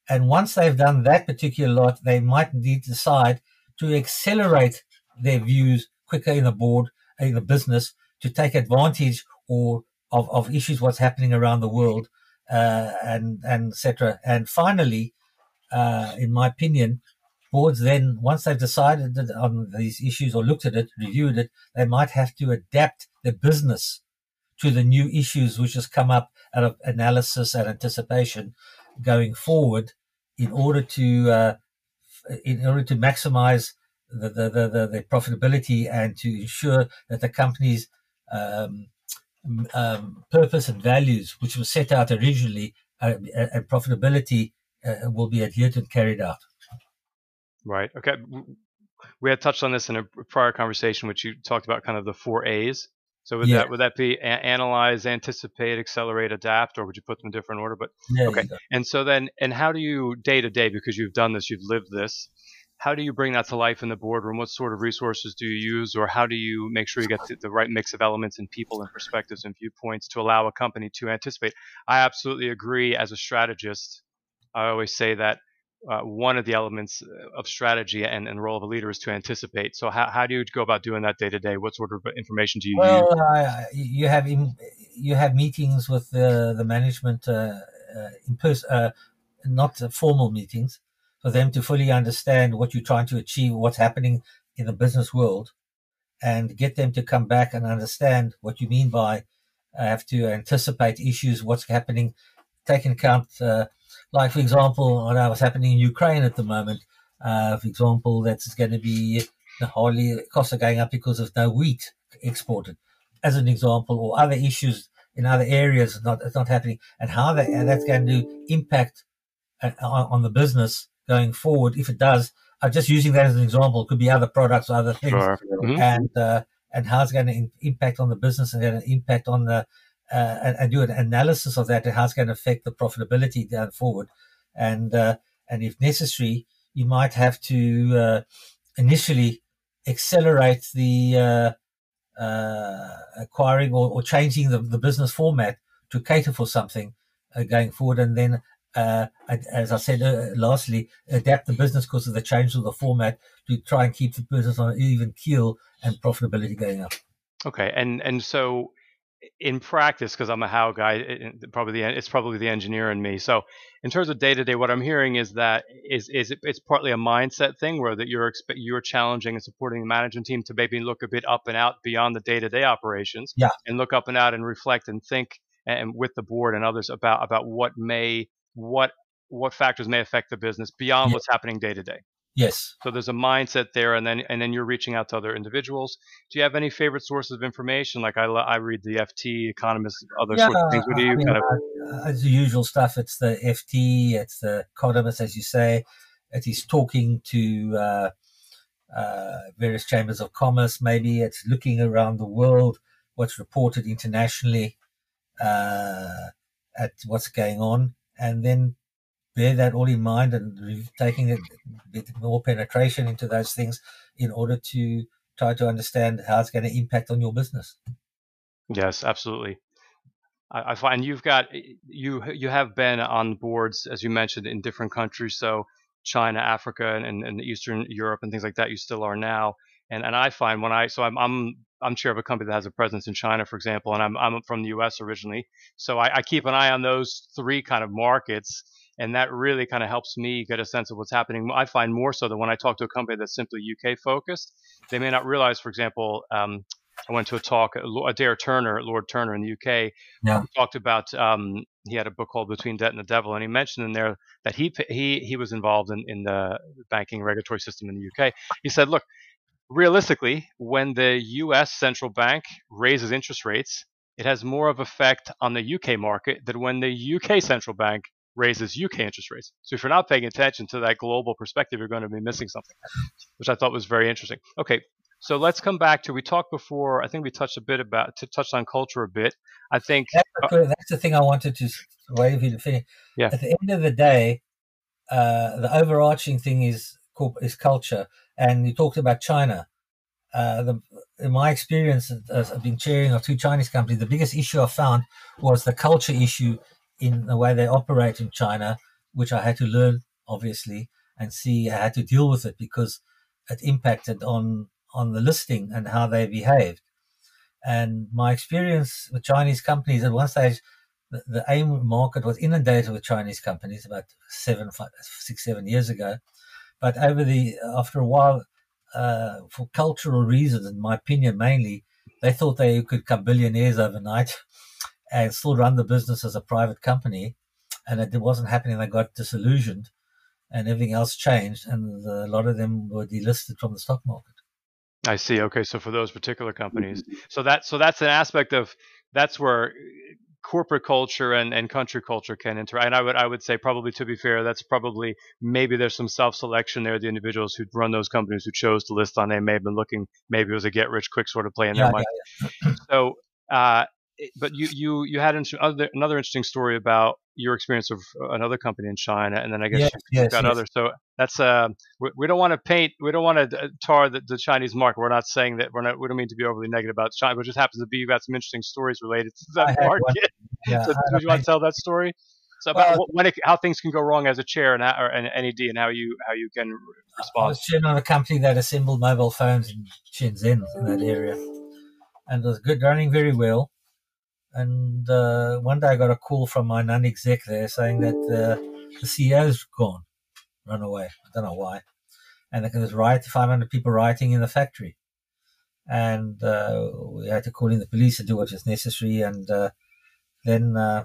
And once they've done that particular lot, they might need to decide to accelerate their views quicker in the board, in the business, to take advantage or of, of issues, what's happening around the world, uh, and and etc. And finally, uh, in my opinion, boards then once they've decided on these issues or looked at it, reviewed it, they might have to adapt their business to the new issues which has come up out of analysis and anticipation going forward in order to uh, in order to maximize the, the, the, the, profitability and to ensure that the company's um, um, purpose and values, which were set out originally, uh, and profitability uh, will be adhered to and carried out. Right. Okay. We had touched on this in a prior conversation, which you talked about kind of the four A's. So would yeah. that would that be a- analyze, anticipate, accelerate, adapt, or would you put them in different order? But okay. And so then, and how do you day to day because you've done this, you've lived this. How do you bring that to life in the boardroom? What sort of resources do you use, or how do you make sure you get the right mix of elements and people and perspectives and viewpoints to allow a company to anticipate? I absolutely agree. As a strategist, I always say that uh, one of the elements of strategy and, and role of a leader is to anticipate. So how, how do you go about doing that day to day? What sort of information do you well, use? Uh, you have in, you have meetings with the the management uh, uh in person, uh, not formal meetings, for them to fully understand what you're trying to achieve, what's happening in the business world, and get them to come back and understand what you mean by I have to anticipate issues, what's happening, take into account like for example, what's happening in Ukraine at the moment. Uh, for example, that's going to be hardly costs are going up because of no wheat exported, as an example, or other issues in other areas not it's not happening, and how that and that's going to impact uh, on, on, the business going forward. If it does, I'm just using that as an example. It could be other products or other things, sure. mm-hmm. and uh, and how it's going to in, impact on the business and going to impact on the uh, and, and, do an analysis of that and how it's going to affect the profitability down forward. And uh, and if necessary, you might have to uh, initially accelerate the uh, uh, acquiring or, or, changing the, the business format to cater for something uh, going forward, and then. as I said, lastly, adapt the business because of the change of the format to try and keep the business on an even keel and profitability going up. Okay, and and so in practice, because I'm a how guy, eh, eh, it, probably the it's probably the engineer in me. So in terms of day to day, what I'm hearing is that is is it, it's partly a mindset thing where that you're you're challenging and supporting the management team to maybe look a bit up and out beyond the day to day operations, yeah, and look up and out and reflect and think and with the board and others about about what may what what factors may affect the business beyond yeah. what's happening day to day. Yes. So there's a mindset there, and then and then you're reaching out to other individuals. Do you have any favorite sources of information? Like I, I read the FT, Economist, other yeah, sorts of things. What do you I mean, kind of? Uh, the usual stuff. It's the FT, it's the Economist, as you say. It is talking to uh, uh, various chambers of commerce. Maybe it's looking around the world, what's reported internationally, uh, at what's going on, and then bear that all in mind and taking a bit more penetration into those things in order to try to understand how it's going to impact on your business. Yes, absolutely. I, I find you've got you you have been on boards as you mentioned in different countries. So China, Africa, and, and Eastern Europe and things like that. You still are now. And and I find when I so I'm I'm I'm chair of a company that has a presence in China, for example, and I'm I'm from the U.S. originally. So I, I keep an eye on those three kind of markets and that really kind of helps me get a sense of what's happening. I find more so that when I talk to a company that's simply UK focused, they may not realize, for example, um, I went to a talk, Adair Turner, Lord Turner in the UK, yeah. talked about um, he had a book called Between Debt and the Devil, and he mentioned in there that he he he was involved in, in the banking regulatory system in the UK. He said, look, realistically, when the U.S. central bank raises interest rates, it has more of effect on the UK market than when the UK central bank raises UK interest rates. So if you're not paying attention to that global perspective, you're going to be missing something, which I thought was very interesting. Okay, so let's come back to we talked before. I think we touched a bit about to touch on culture a bit. I think that's the, that's the thing I wanted to wave you to finish. Yeah. At the end of the day, uh, the overarching thing is is culture, and you talked about China. Uh, the, in my experience, as I've been chairing of two Chinese companies, the biggest issue I found was the culture issue in the way they operate in China, which I had to learn obviously and see. Had to deal with it because it impacted on on the listing and how they behaved. And my experience with Chinese companies at one stage, the, the AIM market was inundated with Chinese companies about seven, five, six, seven years ago. But over the after a while, uh, for cultural reasons, in my opinion, mainly, they thought they could become billionaires overnight *laughs* and still run the business as a private company. And it wasn't happening. They got disillusioned and everything else changed. And a lot of them were delisted from the stock market. I see. Okay. So for those particular companies, so that, so that's an aspect of, that's where corporate culture and, and country culture can interact. And I would I would say probably to be fair, that's probably maybe there's some self selection there. The individuals who run those companies who chose to list on they may have been looking maybe it was a get rich quick sort of play in yeah, their mind. Yeah, yeah. so uh, but you you you had another another interesting story about your experience of another company in China, and then I guess yes, you yes, got yes. others. So that's uh, we, we, don't want to paint, we don't want to uh, tar the, the, Chinese market. We're not saying that we're not, we don't mean to be overly negative about China, but it just happens to be you got some interesting stories related to that market. *laughs* Yeah, so do you want to tell that story? So about when it, how things can go wrong as a chair and, or an NED and how you how you can respond. I was chairing on a company that assembled mobile phones in Shenzhen in that area, and it was good, running very well and uh, one day I got a call from my non-exec there saying that uh, the CEO's gone, run away. I don't know why. And there was riot, 500 people rioting in the factory. And uh, we had to call in the police to do what was necessary. And uh, then I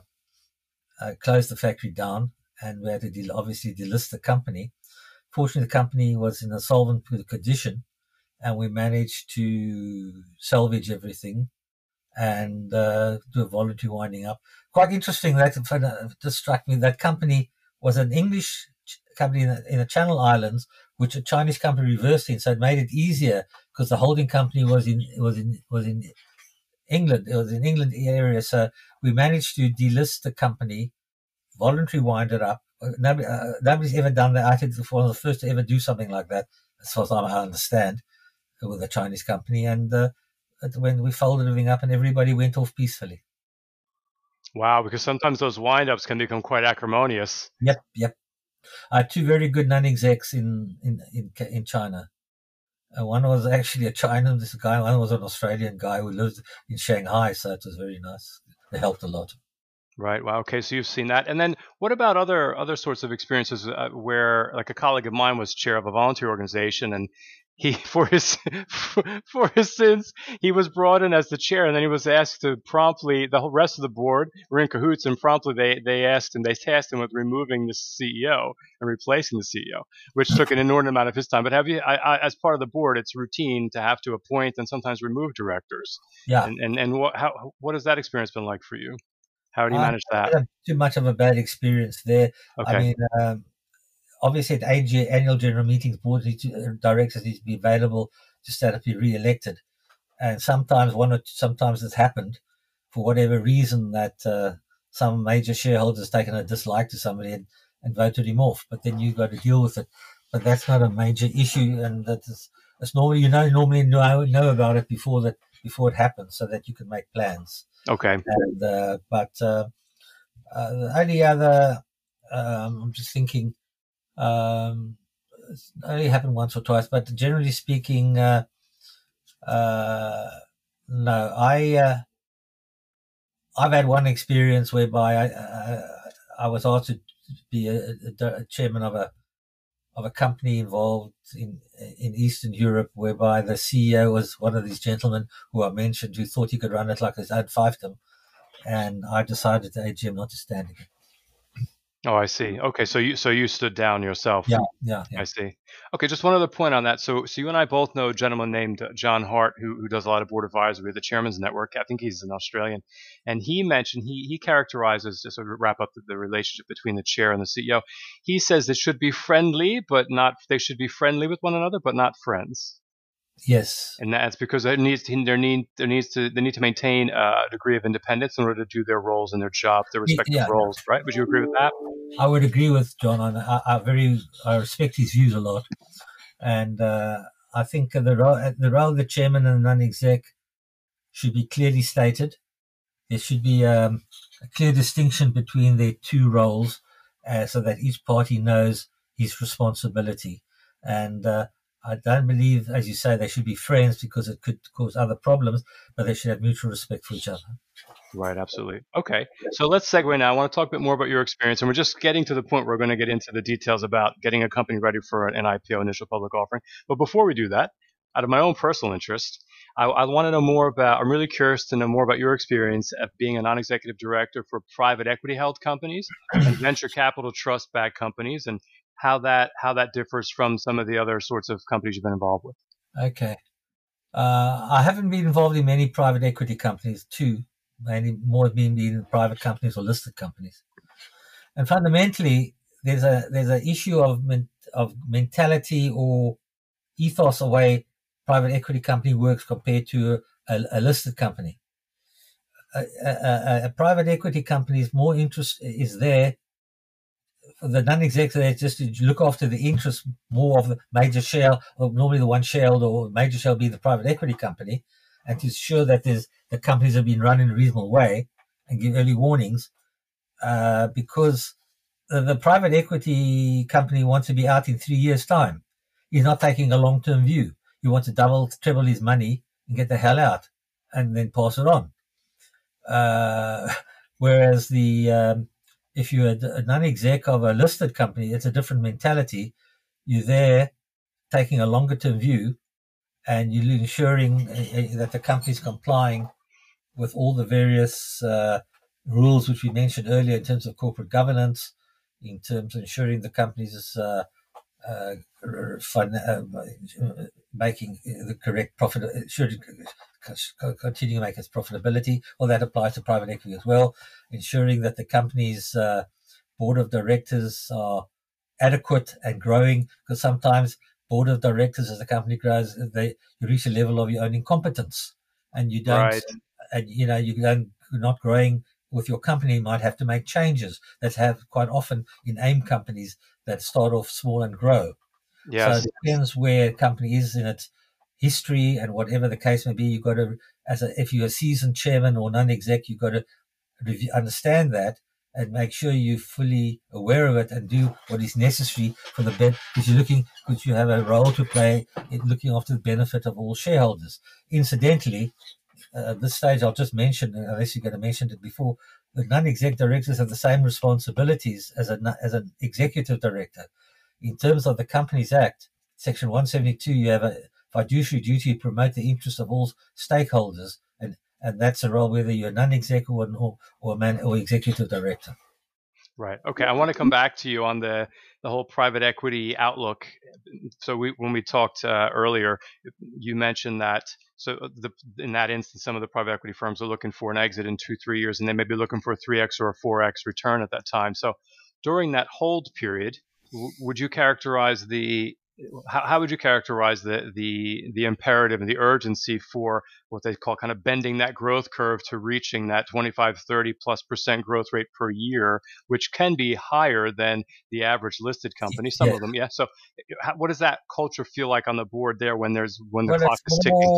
closed the factory down and we had to del- obviously delist the company. Fortunately, the company was in a solvent condition and we managed to salvage everything and uh, do a voluntary winding up. Quite interesting that uh, just struck me that company was an English company in the, in the Channel Islands, which a Chinese company reversed in, so it made it easier because the holding company was in was in was in England. It was in England area, so we managed to delist the company, voluntary wind it up. Uh, nobody, uh, nobody's ever done that. I think one of the first to ever do something like that, as far as I understand, with a Chinese company, and uh, when we folded everything up and everybody went off peacefully. Wow, because sometimes those windups can become quite acrimonious. Yep, yep. I had two very good non-execs in in in, in China. Uh, one was actually a China, this guy. One was an Australian guy who lived in Shanghai, so it was very nice. It helped a lot. Right. Wow. Okay. So you've seen that, and then what about other other sorts of experiences uh, where, like, a colleague of mine was chair of a volunteer organization, and he *laughs* for his for his sins he was brought in as the chair and then he was asked to promptly the whole rest of the board were in cahoots and promptly they they asked him they tasked him with removing the CEO and replacing the CEO which took an inordinate amount of his time. But have you I, I, as part of the board it's routine to have to appoint and sometimes remove directors. Yeah. And and, and what how what has that experience been like for you? How do you manage that? too much of a bad experience there. Okay. I mean um, obviously at AG, annual general meetings, board uh, directors need to be available to stand up be re-elected. And sometimes one or two, sometimes it's happened for whatever reason that uh, some major shareholders taken a dislike to somebody and, and voted him off. But then you've got to deal with it. But that's not a major issue, and that's it's normally you know normally know know about it before that before it happens, so that you can make plans. Okay. And uh, but uh, uh, the only other um, I'm just thinking um, it's only happened once or twice, but generally speaking, uh, uh, no, I, uh, I've had one experience whereby I, uh, I was asked to be a, a, a, chairman of a, of a company involved in, in Eastern Europe, whereby the CEO was one of these gentlemen who I mentioned who thought he could run it like his own fiefdom. And I decided at AGM not to stand again. Oh, I see. Okay, so you so you stood down yourself. Yeah, yeah, yeah. I see. Okay, just one other point on that. So, so you and I both know a gentleman named uh, John Hart who, who does a lot of board advisory at the Chairman's Network. I think he's an Australian, and he mentioned he he characterizes just to wrap up the, the relationship between the chair and the CEO. He says it should be friendly, but not they should be friendly with one another, but not friends. Yes, and that's because there needs to, there need there needs to they need to maintain a degree of independence in order to do their roles and their job, their respective yeah. roles. Right? Would you agree with that? I would agree with John. On I, I very I respect his views a lot, and uh, I think the role the role of the chairman and the non-exec should be clearly stated. There should be um, a clear distinction between their two roles, uh, so that each party knows his responsibility. And uh, I don't believe, as you say, they should be friends because it could cause other problems, but they should have mutual respect for each other. Right, absolutely. Okay, so let's segue now. I want to talk a bit more about your experience, and we're just getting to the point where we're going to get into the details about getting a company ready for an IPO, initial public offering. But before we do that, out of my own personal interest, I, I want to know more about. I'm really curious to know more about your experience of being a non-executive director for private equity-held companies and venture capital trust-backed companies, and how that how that differs from some of the other sorts of companies you've been involved with. Okay. Uh, I haven't been involved in many private equity companies, too, mainly more being in private companies or listed companies. And fundamentally, there's a there's an issue of men, of mentality or ethos of way private equity company works compared to a, a listed company. A, a, a, private equity company is more interest is there the non-executive just to look after the interests more of the major share, or normally the one shareholder or major share be the private equity company, and to ensure that there's the companies have been run in a reasonable way and give early warnings, uh, because the, the, private equity company wants to be out in three years' time. He's not taking a long-term view. He wants to double, triple his money and get the hell out, and then pass it on. Uh, *laughs* whereas the um, if you're a non-exec of a listed company, it's a different mentality. You're there taking a longer term view and you're ensuring uh, uh, that the company is complying with all the various uh, rules which we mentioned earlier in terms of corporate governance, in terms of ensuring the company is uh, uh, fun, uh, making the correct profit, should continue to make its profitability. Well, that applies to private equity as well, ensuring that the company's uh, board of directors are adequate and growing. Because sometimes board of directors, as the company grows, they you reach a level of your own incompetence, and you don't, right. and you know you don't you're not growing with your company. Might have to make changes that have quite often in AIM companies that start off small and grow. Yes. So it depends where a company is in its history and whatever the case may be. You've got to, as a, if you're a seasoned chairman or non-exec, you've got to review, understand that and make sure you're fully aware of it and do what is necessary for the benefit. because you're looking because you have a role to play in looking after the benefit of all shareholders. Incidentally, Uh, at this stage, I'll just mention, uh, unless you're going to mention it before, the non-exec directors have the same responsibilities as a as an executive director. In terms of the Companies Act, Section 172, you have a fiduciary duty to promote the interests of all stakeholders, and, and that's a role whether you're a non-executive or, or, man, or executive director. Right. Okay. I want to come back to you on the the whole private equity outlook. So we, when we talked uh, earlier, you mentioned that so the, in that instance, some of the private equity firms are looking for an exit in two, three years, and they may be looking for a 3x or a 4x return at that time. So during that hold period, w- would you characterize the how, how, would you characterize the, the the imperative and the urgency for what they call kind of bending that growth curve to reaching that 25 30 plus percent growth rate per year which can be higher than the average listed company some yeah. of them yeah? So how, what does that culture feel like on the board there when there's when the well, clock is ticking?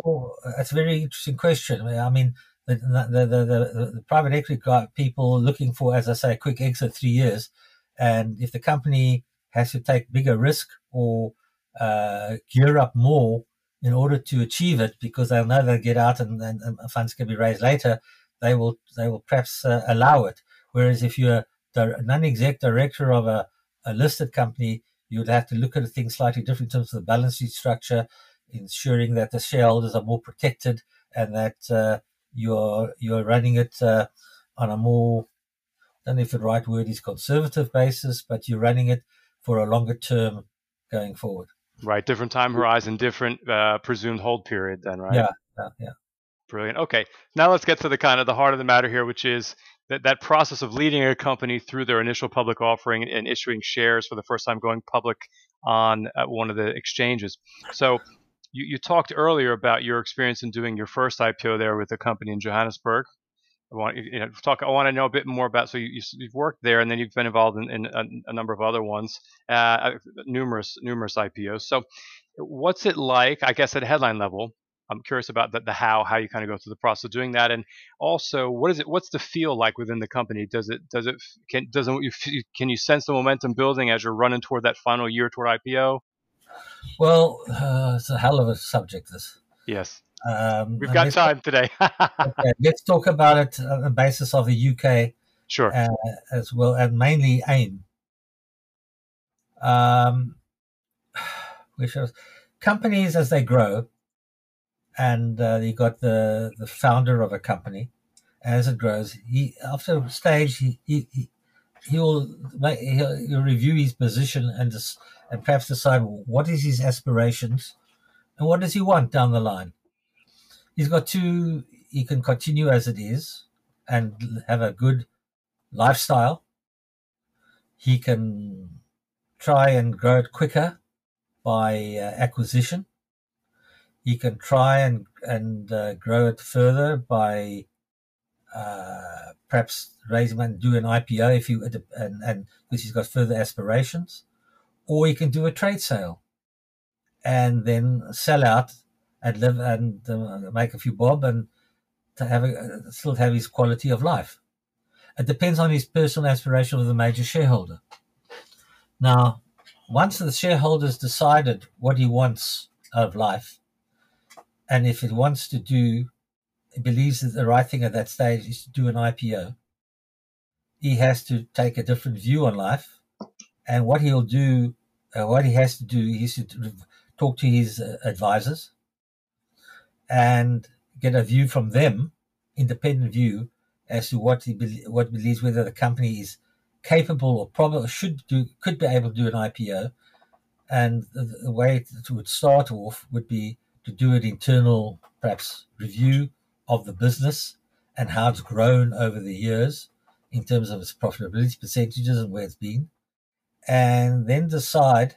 that's a very interesting question. I mean the, the, the, the, the private equity got people looking for as i say a quick exit three years. And if the company has to take bigger risk or uh, gear up more in order to achieve it because they'll know they'll get out and, and, and funds can be raised later. They will they will perhaps uh, allow it. Whereas if you're a non-exec director of a, a listed company, you would have to look at things slightly different in terms of the balance sheet structure, ensuring that the shareholders are more protected and that uh, you're you're running it uh, on a more I don't know if the right word is conservative basis, but you're running it for a longer term going forward. Right, different time horizon, different uh, presumed hold period. Then, right? Yeah, yeah, yeah. Brilliant. Okay, now let's get to the kind of the heart of the matter here, which is that that process of leading a company through their initial public offering and issuing shares for the first time, going public on uh, one of the exchanges. So. You, you talked earlier about your experience in doing your first IPO there with a company in Johannesburg. I want you know talk. I want to know a bit more about. So you, have worked there, and then you've been involved in, in a, a, number of other ones, uh, numerous numerous IPOs. So, what's it like? I guess at a headline level, I'm curious about the, the how, how you kind of go through the process of doing that, and also what is it? What's the feel like within the company? Does it does it can doesn't you can you sense the momentum building as you're running toward that final year toward IPO? Well, uh, it's a hell of a subject. This. Yes. Um, We've got time today. *laughs* okay, let's talk about it on the basis of the UK, sure, uh, as well, and mainly AIM. Um, *sighs* which are companies as they grow, and uh, you got the the founder of a company. As it grows, he after a stage he he, he he will make, he'll, he'll, review his position and and perhaps decide what is his aspirations and what does he want down the line he's got two. He can continue as it is and have a good lifestyle. He can try and grow it quicker by uh, acquisition. He can try and and uh, grow it further by uh, perhaps raising and do an IPO if you and and because he's got further aspirations, or he can do a trade sale and then sell out and live and uh, make a few bob and to have a, still have his quality of life. It depends on his personal aspiration of the major shareholder. Now, once the shareholder's decided what he wants out of life, and if he wants to do, believes that the right thing at that stage is to do an IPO, he has to take a different view on life. And what he'll do, uh, what he has to do is to talk to his uh, advisors and get a view from them, independent view, as to what he be, what believes whether the company is capable or probably should do could be able to do an IPO, and the, the way it would start off would be to do an internal perhaps review of the business and how it's grown over the years in terms of its profitability percentages and where it's been, and then decide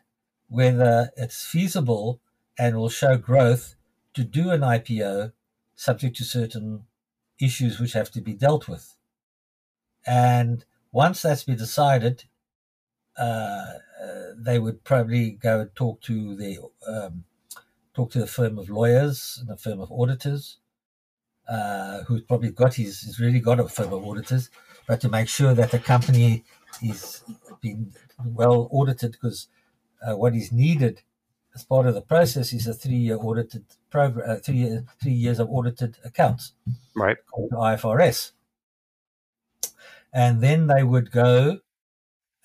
whether it's feasible and will show growth to do an IPO subject to certain issues which have to be dealt with. And once that's been decided, uh, uh, they would probably go and talk to the um, talk to the firm of lawyers and a firm of auditors, uh, who's probably got his he's really got a firm of auditors, but to make sure that the company is being well audited because uh, what is needed as part of the process is a three-year audited program, uh, three, three years of audited accounts, right? Called IFRS, and then they would go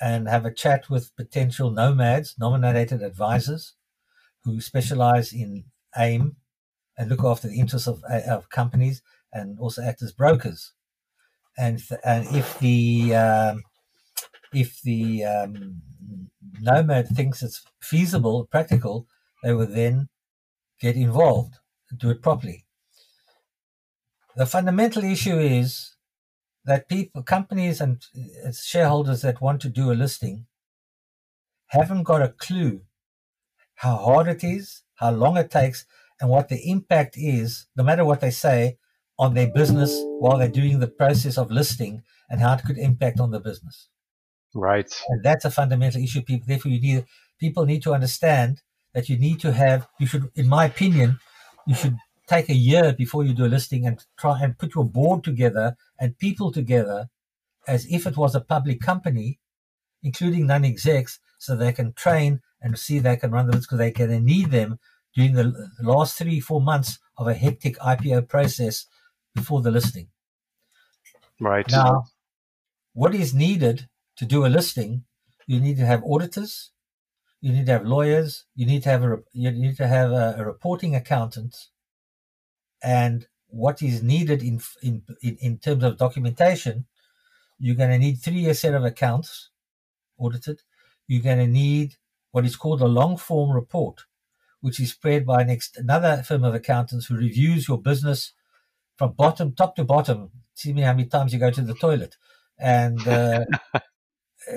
and have a chat with potential nomads, nominated advisors, who specialize in AIM and look after the interests of, of companies and also act as brokers. And, and if the um, if the um, nomad thinks it's feasible, practical, they will then get involved do it properly. The fundamental issue is that people, companies, and shareholders that want to do a listing haven't got a clue how hard it is, how long it takes, and what the impact is, no matter what they say, on their business while they're doing the process of listing and how it could impact on the business. Right. And that's a fundamental issue. People, therefore, you need people need to understand that you need to have. You should, in my opinion, you should take a year before you do a listing and try and put your board together and people together as if it was a public company, including non-execs, so they can train and see they can run the business because they can need them during the last three, four months of a hectic IPO process before the listing. Right. Now, what is needed to do a listing? You need to have auditors, you need to have lawyers, you need to have a you need to have a, a reporting accountant, and what is needed in, in in terms of documentation, you're going to need three year set of accounts audited. You're going to need what is called a long form report, which is prepared by next another firm of accountants who reviews your business from bottom top to bottom. See me how many times you go to the toilet, and uh, *laughs*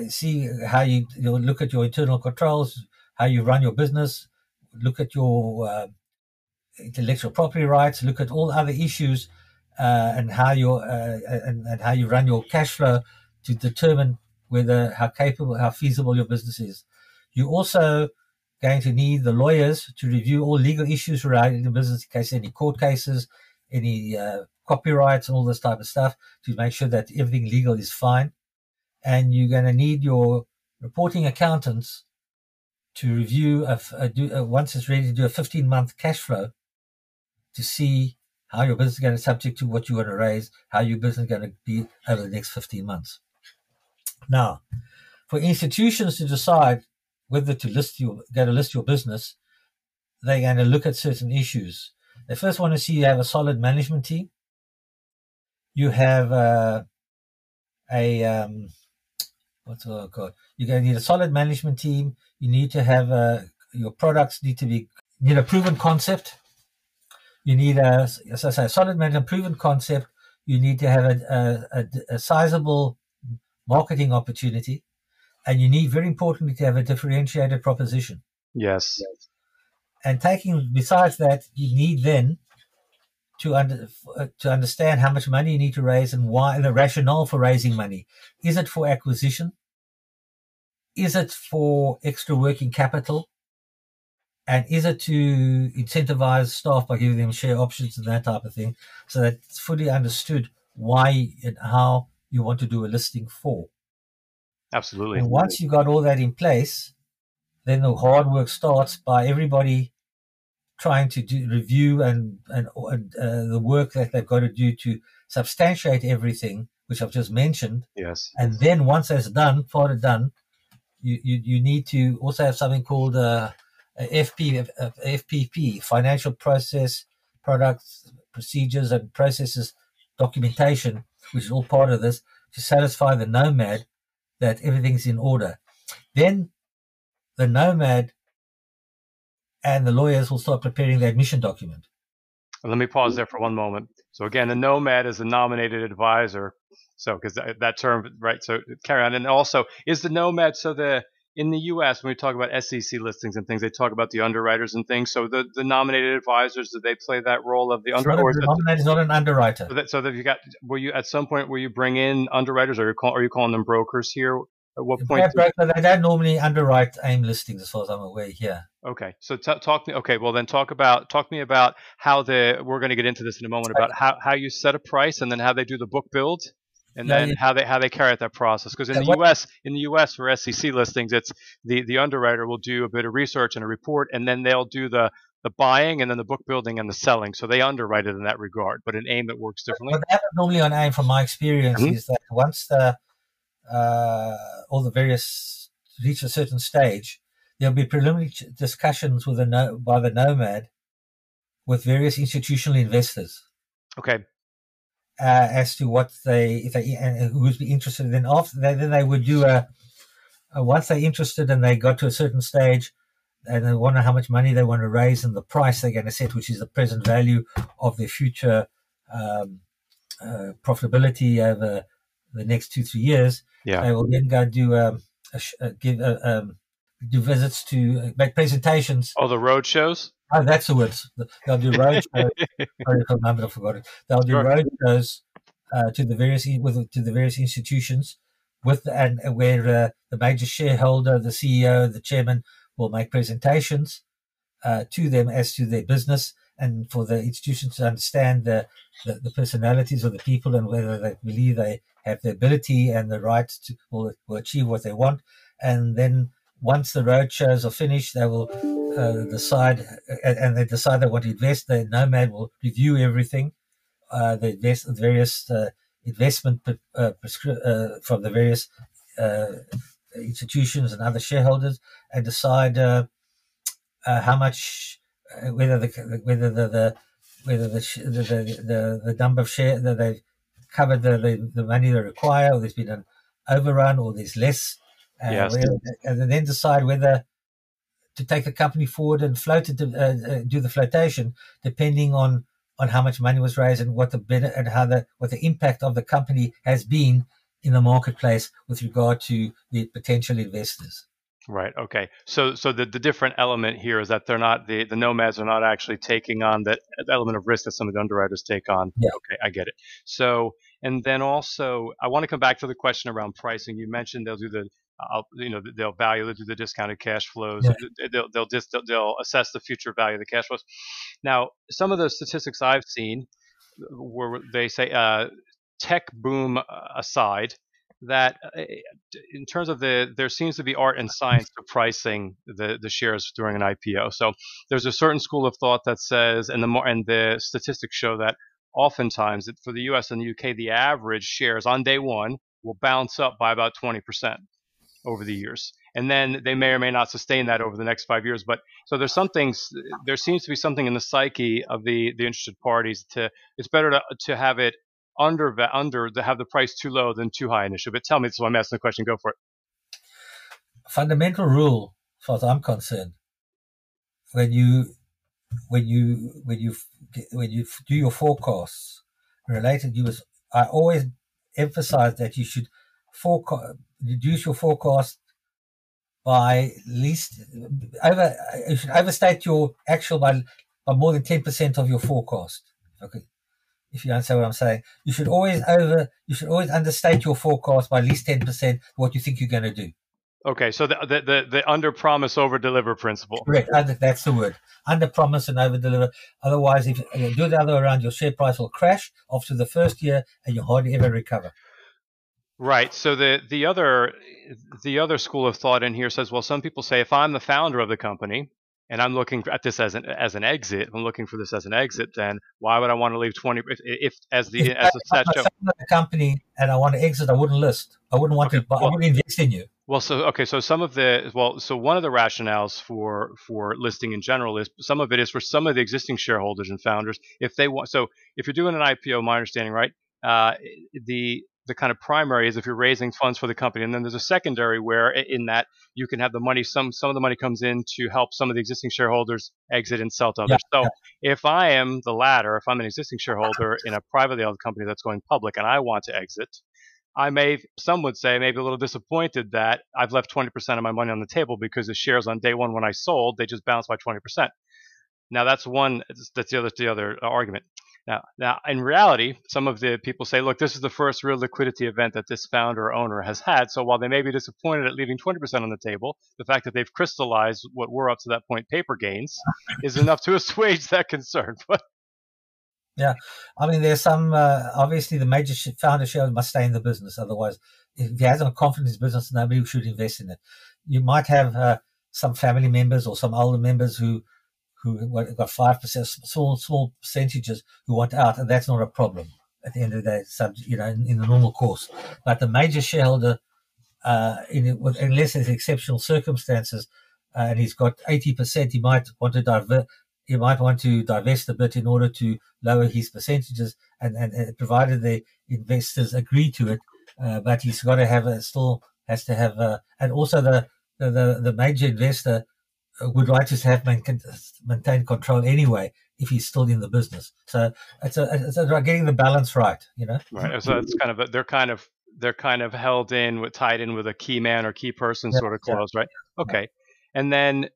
see how you you look at your internal controls, how you run your business, look at your uh, intellectual property rights, look at all other issues, uh, and how you uh, and, and how you run your cash flow to determine whether how capable, how feasible your business is. You're also going to need the lawyers to review all legal issues related to the business in case any court cases, any uh, copyrights, and all this type of stuff to make sure that everything legal is fine. And you're going to need your reporting accountants to review a, a, do, a, once it's ready to do a 15 month cash flow to see how your business is going to subject to what you want to raise, how your business is going to be over the next 15 months. Now, for institutions to decide whether to list your, go to list your business, they're going to look at certain issues. They first want to see you have a solid management team. You have uh, a um, what's oh god, you're going to need a solid management team. You need to have uh, your products need to be you need a proven concept. You need a, as I say, a solid management, proven concept. You need to have a, a, a sizable marketing opportunity and you need very importantly to have a differentiated proposition. Yes. And taking besides that, you need then to under, uh, to understand how much money you need to raise and why the rationale for raising money. Is it for acquisition? Is it for extra working capital? And is it to incentivize staff by giving them share options and that type of thing so that it's fully understood why and how you want to do a listing for? Absolutely. And once you've got all that in place, then the hard work starts by everybody trying to do review and and, and uh, the work that they've got to do to substantiate everything, which I've just mentioned. Yes. And then once that's done, part of done, you, you, you need to also have something called uh, a FP, a FPP, financial process, products, procedures, and processes documentation, which is all part of this to satisfy the nomad that everything's in order. Then the nomad and the lawyers will start preparing the admission document. Let me pause there for one moment. So again, the nomad is a nominated advisor. So because that, that, term, right? So carry on. And also, is the nomad so the in the U.S. when we talk about SEC listings and things, they talk about the underwriters and things. So the, the nominated advisors, do they play that role of the underwriter? The nominated is not an underwriter. So that, so that you got, were you at some point where you bring in underwriters, or are you, call, are you calling them brokers here? At what point? Broker, they don't normally underwrite AIM listings, as far as I'm aware. Here. Okay, so t- talk me. Okay, well then talk about talk me about how the we're going to get into this in a moment about how, how you set a price and then how they do the book build and then yeah, how they how they carry out that process. Because in yeah, the what, U.S. in the U.S. for SEC listings, it's the the underwriter will do a bit of research and a report, and then they'll do the the buying and then the book building and the selling. So they underwrite it in that regard. But in AIM, it works differently. What happens normally on AIM, from my experience, mm-hmm. is that once the uh, all the various reach a certain stage, there'll be preliminary discussions with the by the Nomad with various institutional investors. Okay. Uh, as to what they, if they, and who's be interested. Then after that, then they would do a, a, once they're interested and they got to a certain stage, and they wonder how much money they want to raise and the price they're going to set, which is the present value of their future um, uh, profitability over the next two three years. Yeah. They will then go do um, a, a, give a, um, do visits to uh, make presentations. Oh, the road shows. Oh, that's the words. They'll do road *laughs* shows. Sorry if I forgot it. They'll do sure. road shows uh, to the various with to the various institutions with and where uh, the major shareholder, the CEO, the chairman will make presentations uh, to them as to their business and for the institutions to understand the, the, the personalities of the people and whether they believe they have the ability and the right to will, will achieve what they want. And then once the road shows are finished, they will uh, decide and they decide they want to invest. The Nomad will review everything, uh, the invest, various uh, investment uh, uh, from the various uh, institutions and other shareholders, and decide how much, whether the whether the, the whether the the, the, the number of share that they've covered the, the, the money they require, or there's been an overrun, or there's less uh, yes. and then decide whether to take the company forward and float it, to, uh, uh, do the flotation, depending on on how much money was raised and what the and how the what the impact of the company has been in the marketplace with regard to the potential investors. Right. Okay. So, so the, the different element here is that they're not the, the nomads are not actually taking on that element of risk that some of the underwriters take on. Yeah. Okay, I get it. So, and then also, I want to come back to the question around pricing. You mentioned they'll do the I'll, you know, they'll value they'll do the discounted cash flows. Yeah. They'll they'll just they'll, they'll assess the future value of the cash flows. Now, some of the statistics I've seen, where they say uh, tech boom aside, that uh, in terms of the there seems to be art and science to pricing the the shares during an IPO. So there's a certain school of thought that says, and the more and the statistics show that oftentimes for the U.S. and the U.K. the average shares on day one will bounce up by about 20 percent over the years. And then they may or may not sustain that over the next five years. But so there's some things, there seems to be something in the psyche of the, the interested parties to, it's better to, to have it under, under, to have the price too low than too high initially. But tell me, so I'm asking the question, go for it. Fundamental rule, as far as I'm concerned, when you, when you, when you, when you do your forecasts related, you was, I always emphasize that you should forecast, reduce your forecast by least over you should overstate your actual by by more than ten percent of your forecast. Okay. If you understand what I'm saying, you should always over you should always understate your forecast by at least ten percent what you think you're going to do. Okay, so the the the, the under promise over deliver principle. Correct. That's the word. Under promise and over deliver. Otherwise, if you do the other way around, your share price will crash after the first year, and you hardly ever recover. Right. So the the other the other school of thought in here says, well, some people say if I'm the founder of the company and I'm looking at this as an as an exit, I'm looking for this as an exit, then why would I want to leave twenty if, if as the if as a set show, the company and I want to exit, I wouldn't list. I wouldn't want okay, to. Well, I wouldn't invest in you. Well, so okay, so some of the well, so one of the rationales for for listing in general is some of it is for some of the existing shareholders and founders if they want. So if you're doing an IPO, my understanding, right, uh, the the kind of primary is if you're raising funds for the company, and then there's a secondary where in that you can have the money. Some some of the money comes in to help some of the existing shareholders exit and sell to others. Yeah, so yeah. if I am the latter, if I'm an existing shareholder in a privately held company that's going public and I want to exit, I may, some would say, maybe a little disappointed that I've left 20% of my money on the table because the shares on day one when I sold, they just bounced by 20%. Now that's one, that's the other, the other uh, argument. Now, now, in reality, some of the people say, look, this is the first real liquidity event that this founder or owner has had. So while they may be disappointed at leaving 20% on the table, the fact that they've crystallized what were up to that point paper gains is enough to *laughs* assuage that concern. *laughs* Yeah, I mean, there's some uh, obviously the major founder shareholder must stay in the business. Otherwise, if he hasn't confidence in business, nobody should invest in it. You might have uh, some family members or some older members who who got five percent, small small percentages who want out, and that's not a problem at the end of the day. Sub, you know, in, in the normal course, but the major shareholder, uh, in, unless there's exceptional circumstances, and he's got 80%, he might want to divert, he might want to divest a bit in order to lower his percentages and, and, and provided the investors agree to it. Uh, but he's got to have a still has to have a, and also the, the, the major investor would like to have maintain, maintain control anyway if he's still in the business. So it's a, it's a, getting the balance right, you know. Right. So it's kind of a, they're kind of they're kind of held in with tied in with a key man or key person yeah, sort of clause, yeah. right? Okay. And then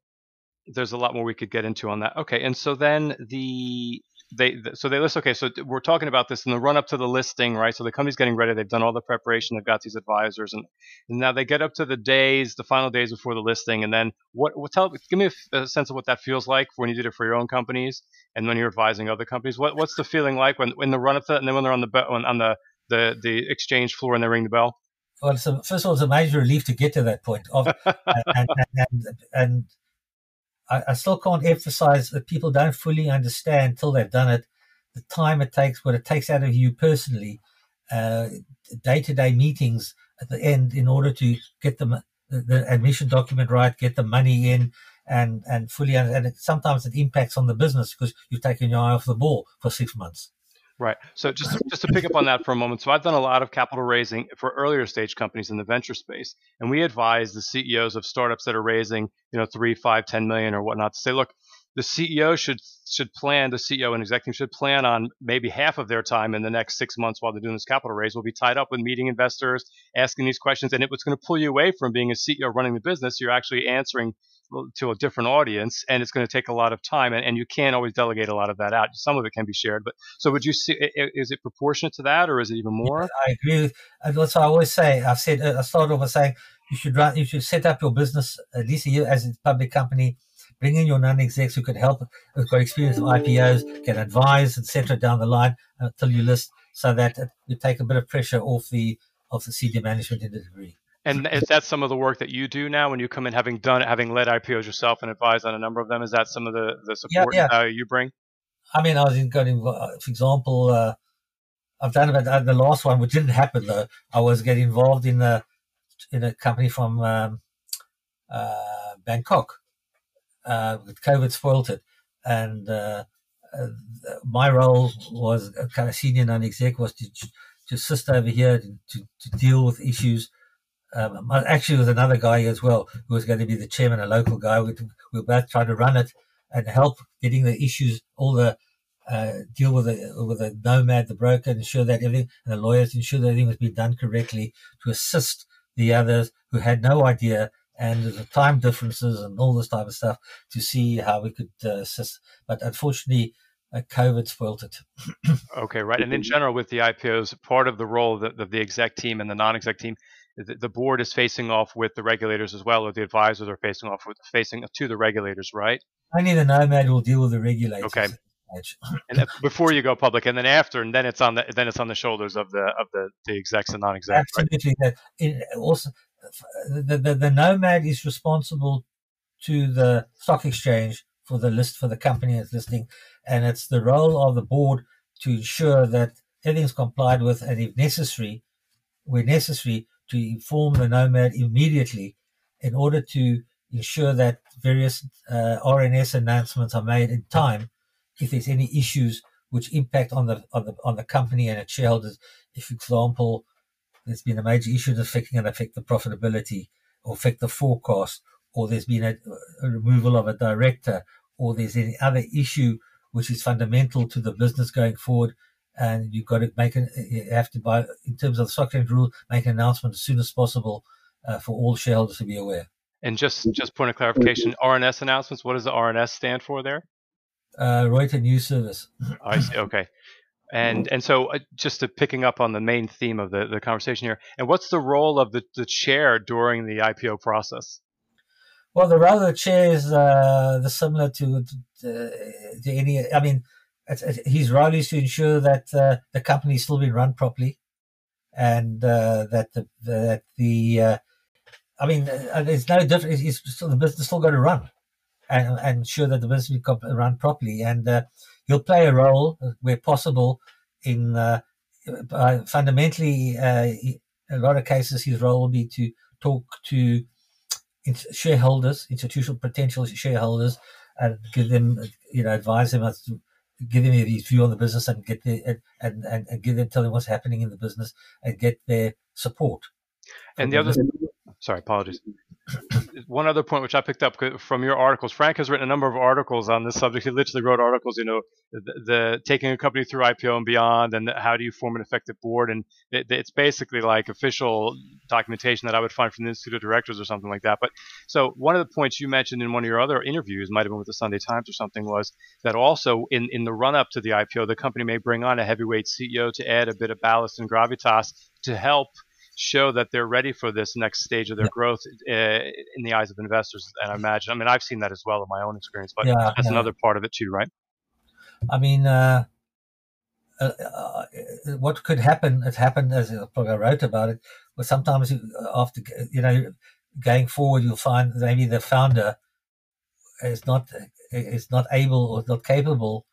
there's a lot more we could get into on that. Okay. And so then the they so they list okay so we're talking about this in the run up to the listing right? So the company's getting ready they've done all the preparation they've got these advisors and, and now they get up to the days the final days before the listing and then what, what tell give me a, a, sense of what that feels like when you did it for your own companies and when you're advising other companies. What, what's the feeling like when, when the run up to that and then when they're on the on the the, the exchange floor and they ring the bell? Well so first of all it's a major relief to get to that point of, *laughs* and, and, and, and I, I still can't emphasize that people don't fully understand till they've done it the time it takes, what it takes out of you personally, day to day meetings at the end in order to get the, the admission document right, get the money in, and and fully. And it, sometimes it impacts on the business because you've taken your eye off the ball for six months. Right. So just just to pick up on that for a moment. So I've done a lot of capital raising for earlier stage companies in the venture space, and we advise the CEOs of startups that are raising, you know, three, five, ten million or whatnot to say, look, the CEO should should plan, the CEO and executive should plan on maybe half of their time in the next six months while they're doing this capital raise will be tied up with meeting investors, asking these questions, and it was going to pull you away from being a CEO running the business. You're actually answering to a different audience, and it's going to take a lot of time, and, and you can't always delegate a lot of that out. Some of it can be shared, but so would you see? Is it proportionate to that, or is it even more? I agree. With, uh, that's what I always say. I've said uh, I started off by saying you should run, you should set up your business at least a year as a public company bring in your non-execs who could help, who've got experience of IPOs, can advise, etc. down the line until you list, so that you take a bit of pressure off the of the senior management in the degree. And is that some of the work that you do now when you come in, having done, having led IPOs yourself and advised on a number of them? Is that some of the, the support yeah, yeah. you bring? I mean, I was in, got for example, uh, I've done about uh, the last one, which didn't happen though. I was getting involved in a in a company from um, uh, Bangkok, uh, COVID spoiled it. And uh, uh, my role was kind of senior non-exec was to, to assist over here to, to, to deal with issues. Um, actually, with another guy as well who was going to be the chairman, a local guy. We, we were both trying to run it and help getting the issues, all the uh, deal with the with the nomad, the broker, ensure that everything, and the lawyers ensure that everything was being done correctly to assist the others who had no idea and the time differences and all this type of stuff to see how we could uh, assist. But unfortunately, uh, COVID spoiled it. *clears throat* okay, right. And in general, with the IPOs, part of the role of the, of the exec team and the non-exec team, the, the board is facing off with the regulators as well, or the advisors are facing off with facing to the regulators, right? Only the nomad will deal with the regulators. Okay. *clears throat* and before you go public, and then after, and then it's on the then it's on the shoulders of the of the, the execs and non-execs. Absolutely. Right? That also the, the, the nomad is responsible to the stock exchange for the list for the company that's listing, and it's the role of the board to ensure that everything's complied with, and if necessary, where necessary, to inform the nomad immediately in order to ensure that various uh, RNS announcements are made in time if there's any issues which impact on the on the on the company and its shareholders. If, for example, there's been a major issue that's affecting and affect the profitability or affect the forecast, or there's been a, a removal of a director, or there's any other issue which is fundamental to the business going forward. And you've got to make an, you have to buy, in terms of the stock exchange rule, make an announcement as soon as possible uh, for all shareholders to be aware. And just, just point of clarification, RNS announcements, what does the RNS stand for there? Uh, Reuters News Service. I see. Okay. And and so uh, just to picking up on the main theme of the, the conversation here, and what's the role of the, the chair during the IPO process? Well, the role of the chair is uh, the similar to, to, to any. I mean, his role is to ensure that uh, the company is still being run properly, and uh, that the that the. Uh, I mean, uh, there's no difference. It's still, the business still got to run, and, and ensure that the business will run properly. And he'll play a role where possible in uh, uh, fundamentally uh, a lot of cases his role will be to talk to shareholders, institutional potential shareholders, and give them, you know, advise them as to give them his view on the business and get their and, and, and give them tell them what's happening in the business and get their support. And the other, sorry, apologies *clears throat* one other point which I picked up uh, from your articles, Frank has written a number of articles on this subject. He literally wrote articles, you know, the, the taking a company through IPO and beyond, and how do you form an effective board, and it, it's basically like official documentation that I would find from the Institute of Directors or something like that. But so one of the points you mentioned in one of your other interviews, might have been with the Sunday Times or something, was that also in in the run up to the IPO, the company may bring on a heavyweight CEO to add a bit of ballast and gravitas to help show that they're ready for this next stage of their yeah. growth uh, in the eyes of investors. And I imagine, I mean, I've seen that as well in my own experience, but yeah, that's yeah. another part of it too, right? I mean, uh, uh, uh what could happen, it happened as I wrote about it, but sometimes after, you know, going forward, you'll find maybe the founder is not, is not able or not capable,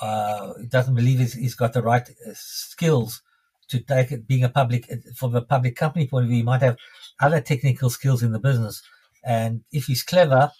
uh, doesn't believe he's, he's got the right uh, skills to take it being a public from a public company point of view, he might have other technical skills in the business. And if he's clever,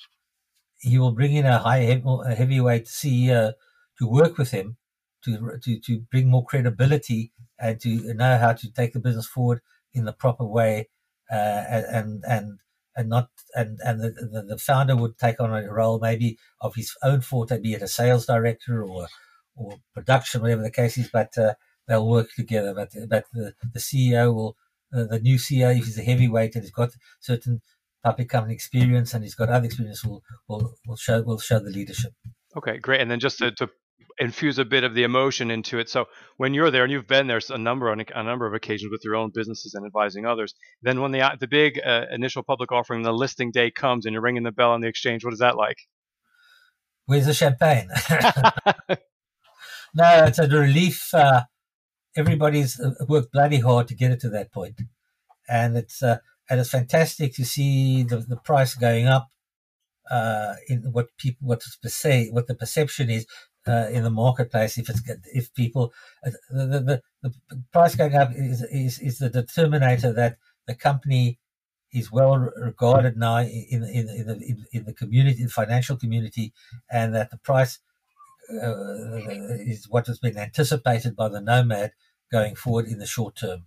he will bring in a high a heavyweight CEO to work with him to, to to bring more credibility and to know how to take the business forward in the proper way uh, and and and not and and the, the, founder would take on a role maybe of his own forte, be it a sales director or or production, whatever the case is. But uh, they'll work together. But but the, the CEO will uh, the new CEO if he's a heavyweight and he's got certain public company experience and he's got other experience will will, will show will show the leadership. Okay, great. And then just to, to infuse a bit of the emotion into it. So when you're there and you've been there a number on a number of occasions with your own businesses and advising others, then when the the big uh, initial public offering, the listing day comes, and you're ringing the bell on the exchange, what is that like? Where's the champagne? *laughs* no, it's a relief. Uh, everybody's uh, worked bloody hard to get it to that point, and it's uh, and it's fantastic to see the, the price going up uh, in what people what say what the perception is uh, in the marketplace. If it's if people uh, the, the, the price going up is, is is the determinator that the company is well regarded now in in in the in, in the community, in the financial community, and that the price uh, is what has been anticipated by the nomad going forward in the short term.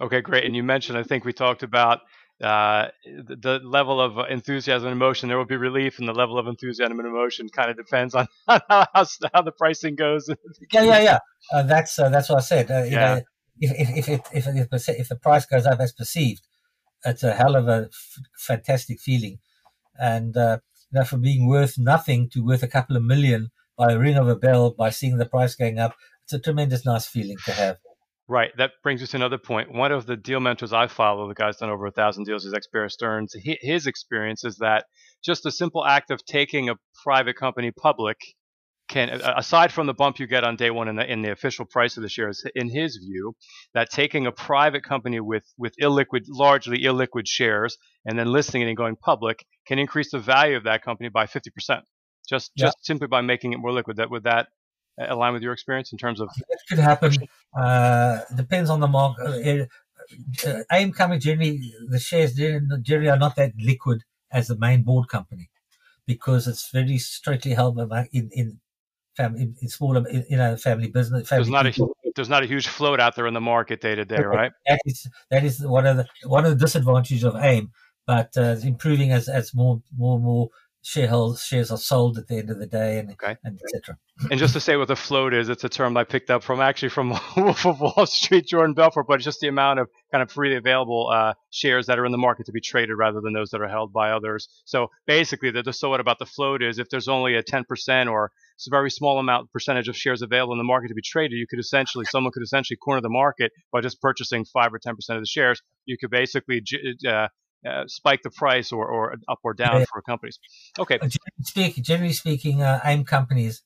Okay, great. And you mentioned, I think we talked about uh, the, the, level of enthusiasm and emotion. There will be relief, and the level of enthusiasm and emotion kind of depends on *laughs* how, how the pricing goes. yeah, yeah, yeah. Uh, that's uh, that's what I said. Uh, yeah. Know, if if if, if, if, if the price goes up as perceived, it's a hell of a f- fantastic feeling, and uh, know, from being worth nothing to worth a couple of million by a ring of a bell by seeing the price going up it's a tremendous nice feeling to have. Right. That brings us to another point. One of the deal mentors I follow, the guy's done over a thousand deals, is ex Bear Stearns. His experience is that just a simple act of taking a private company public can, aside from the bump you get on day one in the, in the official price of the shares, in his view, that taking a private company with, with illiquid, largely illiquid shares and then listing it and going public can increase the value of that company by 50%. Just, yeah. just simply by making it more liquid. That would that align with your experience in terms of? It could happen. Uh, depends on the market. Uh, AIM coming generally, the shares generally are not that liquid as the main board company because it's very strictly held in in family in smaller you know family business. Family there's not people. a there's not a huge float out there in the market day to day, right? That is that is one of the one of the disadvantages of AIM, but uh, improving as as more more more shareholders shares are sold at the end of the day and, okay. and etc. And just to say what the float is, it's a term I picked up from actually from *laughs* Wolf of Wall Street, Jordan Belfort, but it's just the amount of kind of freely available uh, shares that are in the market to be traded rather than those that are held by others. So basically, the, the so what about the float is if there's only a 10% or it's a very small amount percentage of shares available in the market to be traded, you could essentially someone could essentially corner the market by just purchasing five or 10% of the shares. You could basically uh, uh, spike the price or, or up or down yeah. for companies. Okay. Generally speaking, generally speaking uh, AIM companies,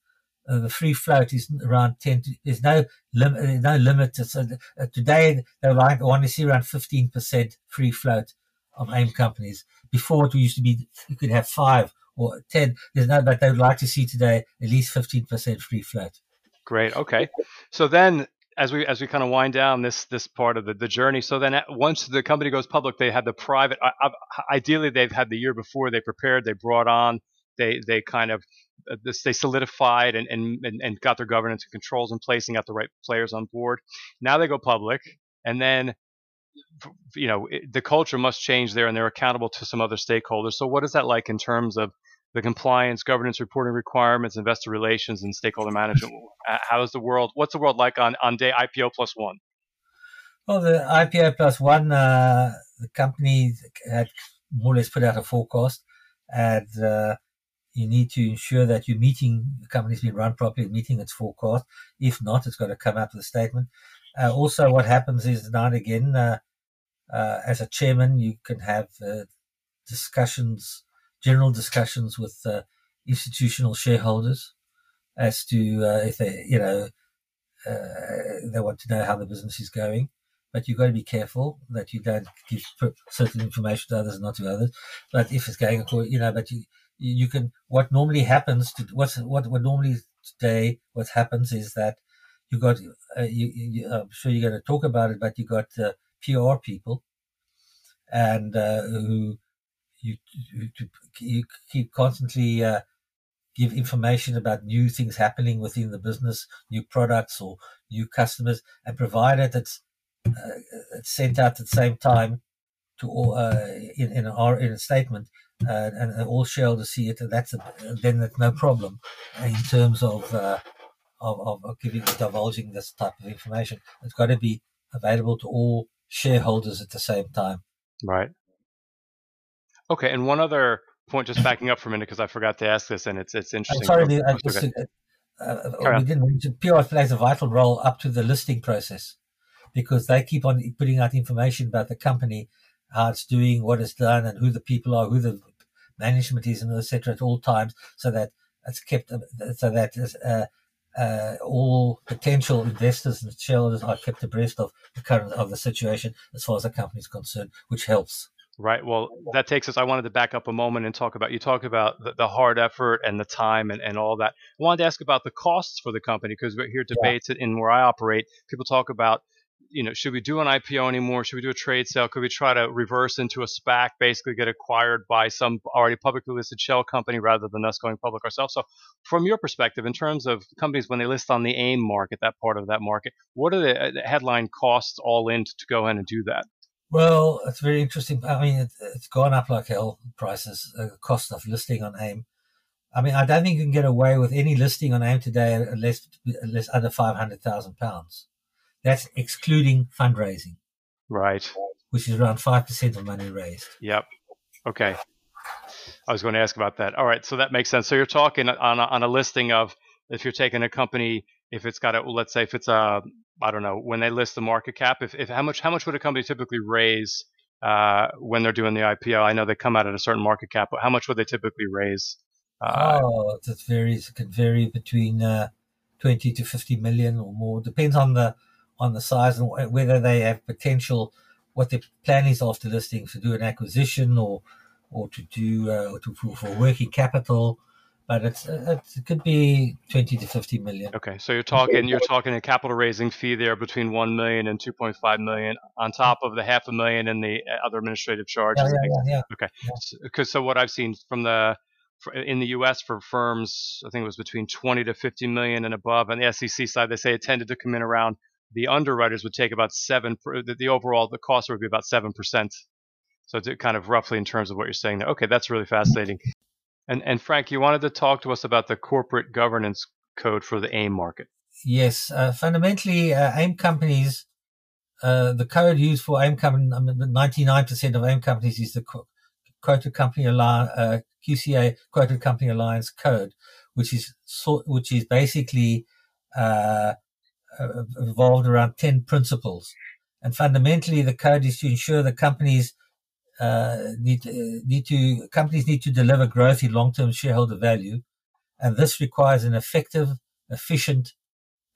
uh, the free float is around 10. To, there's no limit. No limit. So uh, today they like want to see around 15% free float of AIM companies. Before it used to be you could have five or 10. There's no, but they would like to see today at least 15% free float. Great. Okay. So then as we as we kind of wind down this this part of the, the journey, so then once the company goes public, they had the private. Ideally, they've had the year before they prepared, they brought on, they they kind of uh, this, they solidified and, and and got their governance and controls in place and got the right players on board. Now they go public, and then you know the culture must change there, and they're accountable to some other stakeholders. So what is that like in terms of the compliance, governance, reporting requirements, investor relations, and stakeholder management. How is the world? What's the world like on on day IPO plus one? Well, the IPO plus one, uh, the company had more or less put out a forecast, and uh, you need to ensure that you're meeting the company's been run properly, meeting its forecast. If not, it's got to come out with a statement. Uh, also, what happens is now and again, uh, uh, as a chairman, you can have uh, discussions general discussions with uh, institutional shareholders as to uh, if they, you know, uh, they want to know how the business is going. But you've got to be careful that you don't give certain information to others, and not to others. But if it's going you know, but you, you can, what normally happens to, what's, what, what normally today, what happens is that you got, uh, you, you, I'm sure you're going to talk about it, but you got uh, PR people and uh, who you you keep constantly uh, give information about new things happening within the business, new products or new customers, and provided it's, uh, it's sent out at the same time to all uh, in in, our, in a statement, uh, and, all shareholders see it, and that's a, then that's no problem in terms of, uh, of, of of giving divulging this type of information. It's got to be available to all shareholders at the same time. Right. Okay, and one other point, just backing up for a minute because I forgot to ask this, and it's it's interesting. I'm sorry, I just, okay. uh, uh, we didn't mention PR plays a vital role up to the listing process because they keep on putting out information about the company, how it's doing, what it's done, and who the people are, who the management is, and etc. at all times, so that it's kept, uh, so that uh, uh, all potential investors and shareholders are kept abreast of the current of the situation as far as the company is concerned, which helps. Right. Well, that takes us. I wanted to back up a moment and talk about you talk about the, the hard effort and the time and, and all that. I wanted to ask about the costs for the company because we're here debates yeah. in where I operate. People talk about, you know, should we do an IPO anymore? Should we do a trade sale? Could we try to reverse into a SPAC, basically get acquired by some already publicly listed shell company rather than us going public ourselves? So, from your perspective, in terms of companies when they list on the AIM market, that part of that market, what are the uh, headline costs all in to, to go in and do that? Well, it's very interesting. I mean, it, has gone up like hell. Prices, uh, cost of listing on AIM. I mean, I don't think you can get away with any listing on AIM today unless unless under five hundred thousand pounds. That's excluding fundraising, right? Which is around five percent of money raised. Yep. Okay. I was going to ask about that. All right, so that makes sense. So you're talking on a, on a listing of if you're taking a company, if it's got a let's say if it's a I don't know when they list the market cap. If, if how much how much would a company typically raise uh, when they're doing the IPO? I know they come out at a certain market cap, but how much would they typically raise? Uh, oh, it varies. It can vary between uh, twenty to fifty million or more. Depends on the on the size and whether they have potential. What their plan is after listing to do an acquisition or or to do uh, to, for, for working capital but it's, it's, it could be 20 to 50 million. Okay, so you're talking you're talking a capital raising fee there between 1 million and 2.5 million on top of the half a million and the uh, other administrative charges. Yeah, yeah, yeah, Okay, because so, so, what I've seen from the in the U.S. for firms, I think it was between 20 to 50 million and above. On the SEC side, they say it tended to come in around the underwriters would take about seven. The, the overall the cost would be about seven percent. So it's kind of roughly in terms of what you're saying there. Okay, that's really fascinating. And, and Frank, you wanted to talk to us about the corporate governance code for the AIM market. Yes, uh, fundamentally, uh, AIM companies, uh, the code used for AIM company, 99% of AIM companies is the quoted company alliance, uh, QCA quoted company alliance code, which is which is basically uh, uh, evolved around 10 principles. And fundamentally, the code is to ensure the companies need uh, need to companies need to deliver growth in long term shareholder value, and this requires an effective, efficient,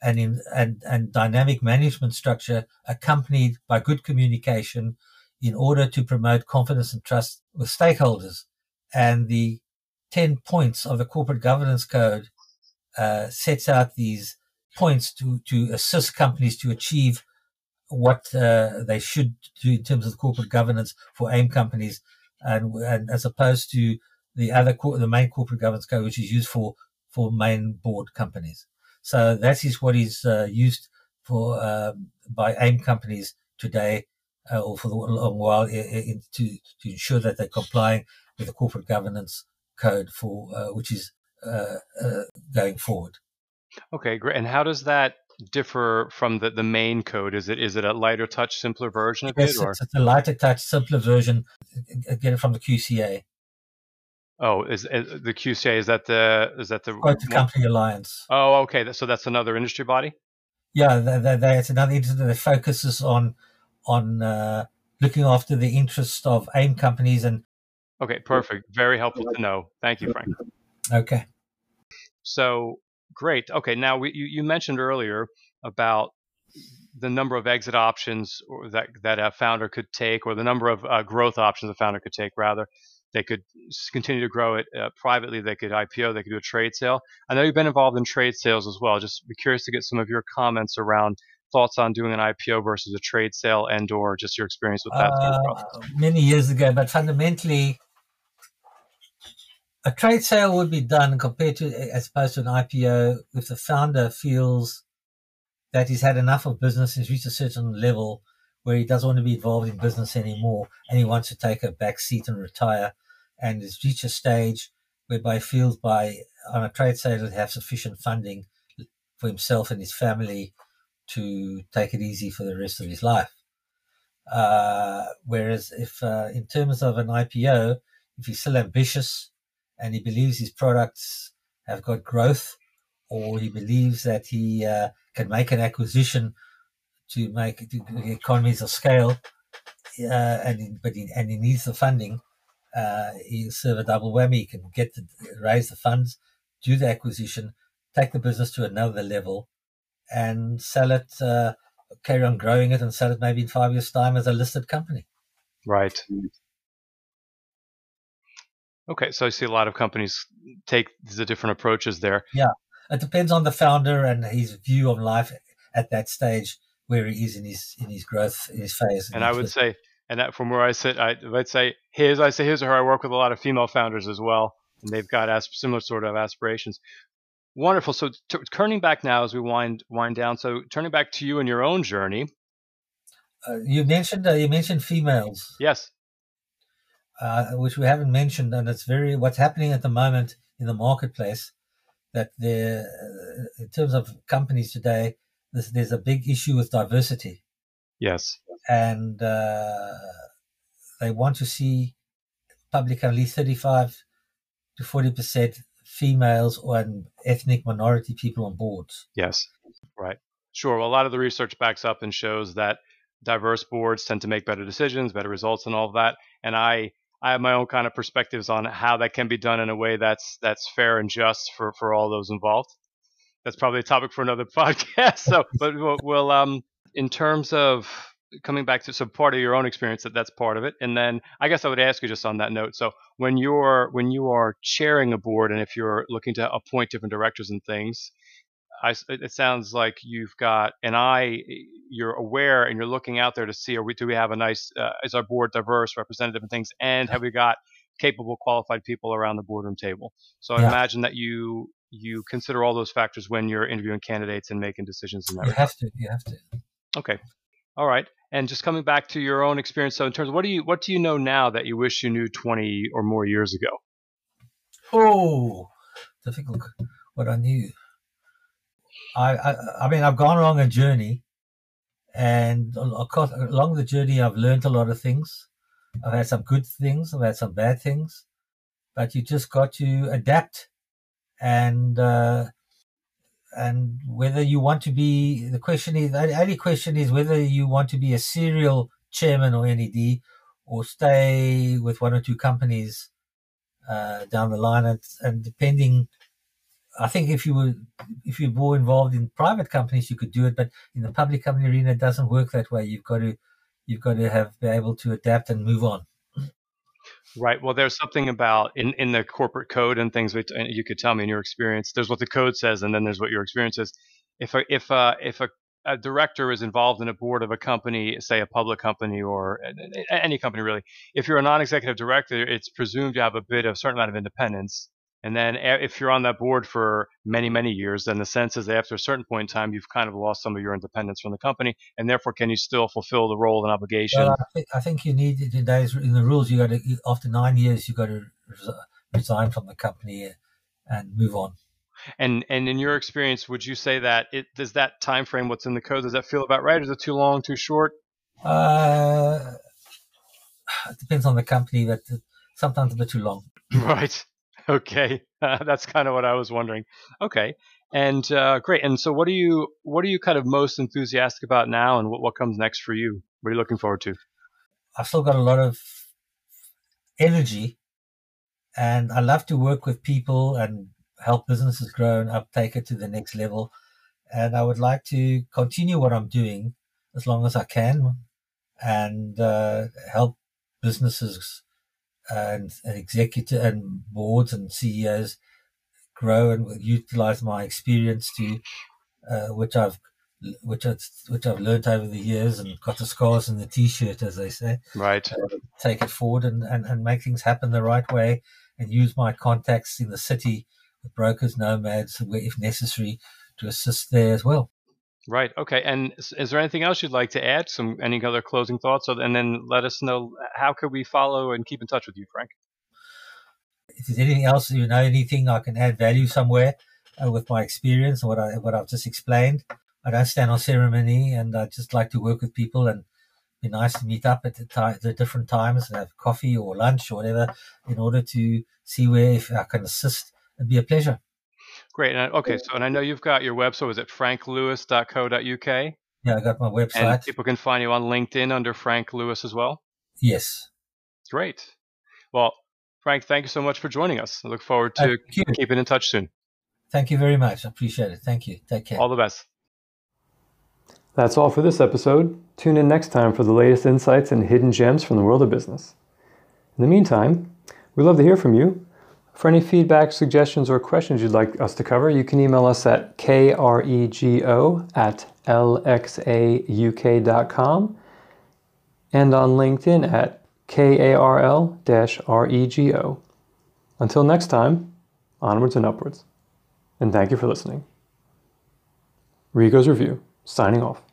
and in, and and dynamic management structure accompanied by good communication in order to promote confidence and trust with stakeholders. And the ten points of the corporate governance code uh, sets out these points to, to assist companies to achieve what uh, they should do in terms of corporate governance for AIM companies, and, and as opposed to the other the main corporate governance code, which is used for for main board companies. So that is what is uh, used for uh, by AIM companies today, uh, or for a long while, in, in, to to ensure that they're complying with the corporate governance code for uh, which is uh, uh, going forward. Okay, great. And how does that differ from the, the main code? Is it is it a lighter touch, simpler version of yes, it? Or? It's, it's a lighter touch, simpler version. Again, from the QCA. Oh, is, is, the QCA? Is that the is that the Quoted Company Alliance? Oh, okay. So that's another industry body. Yeah, they, they, they, it's another industry that focuses on on uh, looking after the interests of AIM companies and. Okay, perfect. Very helpful to know. Thank you, Frank. Okay. So great. Okay, now we, you, you mentioned earlier about the number of exit options that that a founder could take, or the number of uh, growth options a founder could take. Rather, they could continue to grow it uh, privately. They could IPO. They could do a trade sale. I know you've been involved in trade sales as well. Just be curious to get some of your comments around thoughts on doing an IPO versus a trade sale, and/or just your experience with that. Uh, many years ago, but fundamentally, a trade sale would be done compared to as opposed to an IPO if the founder feels that he's had enough of business, he's reached a certain level where he doesn't want to be involved in business anymore and he wants to take a back seat and retire and has reached a stage whereby he feels by on a trade sale he'll have sufficient funding for himself and his family to take it easy for the rest of his life. Uh, whereas if uh, in terms of an IPO, if he's still ambitious and he believes his products have got growth, or he believes that he uh, can make an acquisition to make to economies of scale, uh, and he, but he, and he needs the funding. Uh, he'll serve a double whammy. He can get the, raise the funds, do the acquisition, take the business to another level, and sell it. Uh, carry on growing it and sell it maybe in five years' time as a listed company. Right. Okay, so I see a lot of companies take the different approaches there. Yeah, it depends on the founder and his view of life at that stage where he is in his in his growth in his phase. And I would say, and that from where I sit, I would say his. I say his or her. I work with a lot of female founders as well, and they've got as, similar sort of aspirations. Wonderful. So t- turning back now as we wind wind down. So turning back to you and your own journey. Uh, you mentioned uh, you mentioned females. Yes uh, which we haven't mentioned, and it's very what's happening at the moment in the marketplace. That there, uh, in terms of companies today, there's, there's, a big issue with diversity. Yes, and uh, they want to see public at thirty-five to forty percent females or ethnic minority people on boards. Yes, right. Sure. Well, a lot of the research backs up and shows that diverse boards tend to make better decisions, better results, and all of that. And I I have my own kind of perspectives on how that can be done in a way that's that's fair and just for for all those involved. That's probably a topic for another *laughs* podcast. So, but we'll, we'll um in terms of coming back to so part of your own experience that that's part of it and then i guess i would ask you just on that note so when you're when you are chairing a board and if you're looking to appoint different directors and things I, it sounds like you've got an eye. You're aware and you're looking out there to see: Are we? Do we have a nice? Uh, is our board diverse, representative, and things? And have we got capable, qualified people around the boardroom table? So I imagine that you you consider all those factors when you're interviewing candidates and making decisions in that. You regard. have to. You have to. Okay. All right. And just coming back to your own experience, so in terms of what do you what do you know now that you wish you knew 20 or more years ago? Oh, difficult. What I knew. I, I, I mean, I've gone along a journey, and along the journey, I've learned a lot of things. I've had some good things, I've had some bad things, but you just got to adapt, and uh, and whether you want to be the question is the only question is whether you want to be a serial chairman or NED, or stay with one or two companies uh, down the line, and, and depending I think if you were if you're more involved in private companies, you could do it, but in the public company arena, it doesn't work that way. You've got to you've got to have be able to adapt and move on. Right. Well, there's something about in, in the corporate code and things. And you could tell me in your experience. There's what the code says, and then there's what your experience is. if a if a if a, a director is involved in a board of a company, say a public company or any company really, if you're a non-executive director, it's presumed to have a bit of a certain amount of independence. And then if you're on that board for many, many years, then the sense is that after a certain point in time, you've kind of lost some of your independence from the company, and therefore, can you still fulfill the role and obligation? Well, I, think, I think you need today's in the rules. You got to after nine years, you've got to resign from the company and move on. And and in your experience, would you say that it does that time frame, what's in the code, does that feel about right? Is it too long, too short? Uh, it depends on the company, but sometimes a bit too long. *laughs* right. *laughs* Okay, uh, that's kind of what I was wondering. Okay, and uh, great. And so, what are you what are you kind of most enthusiastic about now, and what, what comes next for you? What are you looking forward to? I've still got a lot of energy, and I love to work with people and help businesses grow and uptake it to the next level. And I would like to continue what I'm doing as long as I can, and uh, help businesses and, and executive and boards and CEOs grow and utilize my experience to, uh, which I've, which I've, which I've learned over the years and got the scars in the t-shirt, as they say. Right. Uh, take it forward and, and, and make things happen the right way and use my contacts in the city with brokers, nomads, if necessary, to assist there as well. Right. Okay. And is there anything else you'd like to add? Some any other closing thoughts? And then let us know how could we follow and keep in touch with you, Frank. If there's anything else, you know, anything I can add value somewhere uh, with my experience and what I what I've just explained. I don't stand on ceremony, and I just like to work with people and be nice to meet up at the, time, the different times and have coffee or lunch or whatever in order to see where if I can assist. It'd be a pleasure. Great. And, okay. So, and I know you've got your website. Is it franklewis.co.uk? Yeah, I got my website. And people can find you on LinkedIn under Frank Lewis as well? Yes. Great. Well, Frank, thank you so much for joining us. I look forward uh, to keeping in touch soon. Thank you very much. I appreciate it. Thank you. Take care. All the best. That's all for this episode. Tune in next time for the latest insights and hidden gems from the world of business. In the meantime, we'd love to hear from you. For any feedback, suggestions, or questions you'd like us to cover, you can email us at krego at lxauk.com and on LinkedIn at karl rego. Until next time, onwards and upwards. And thank you for listening. Rego's Review, signing off.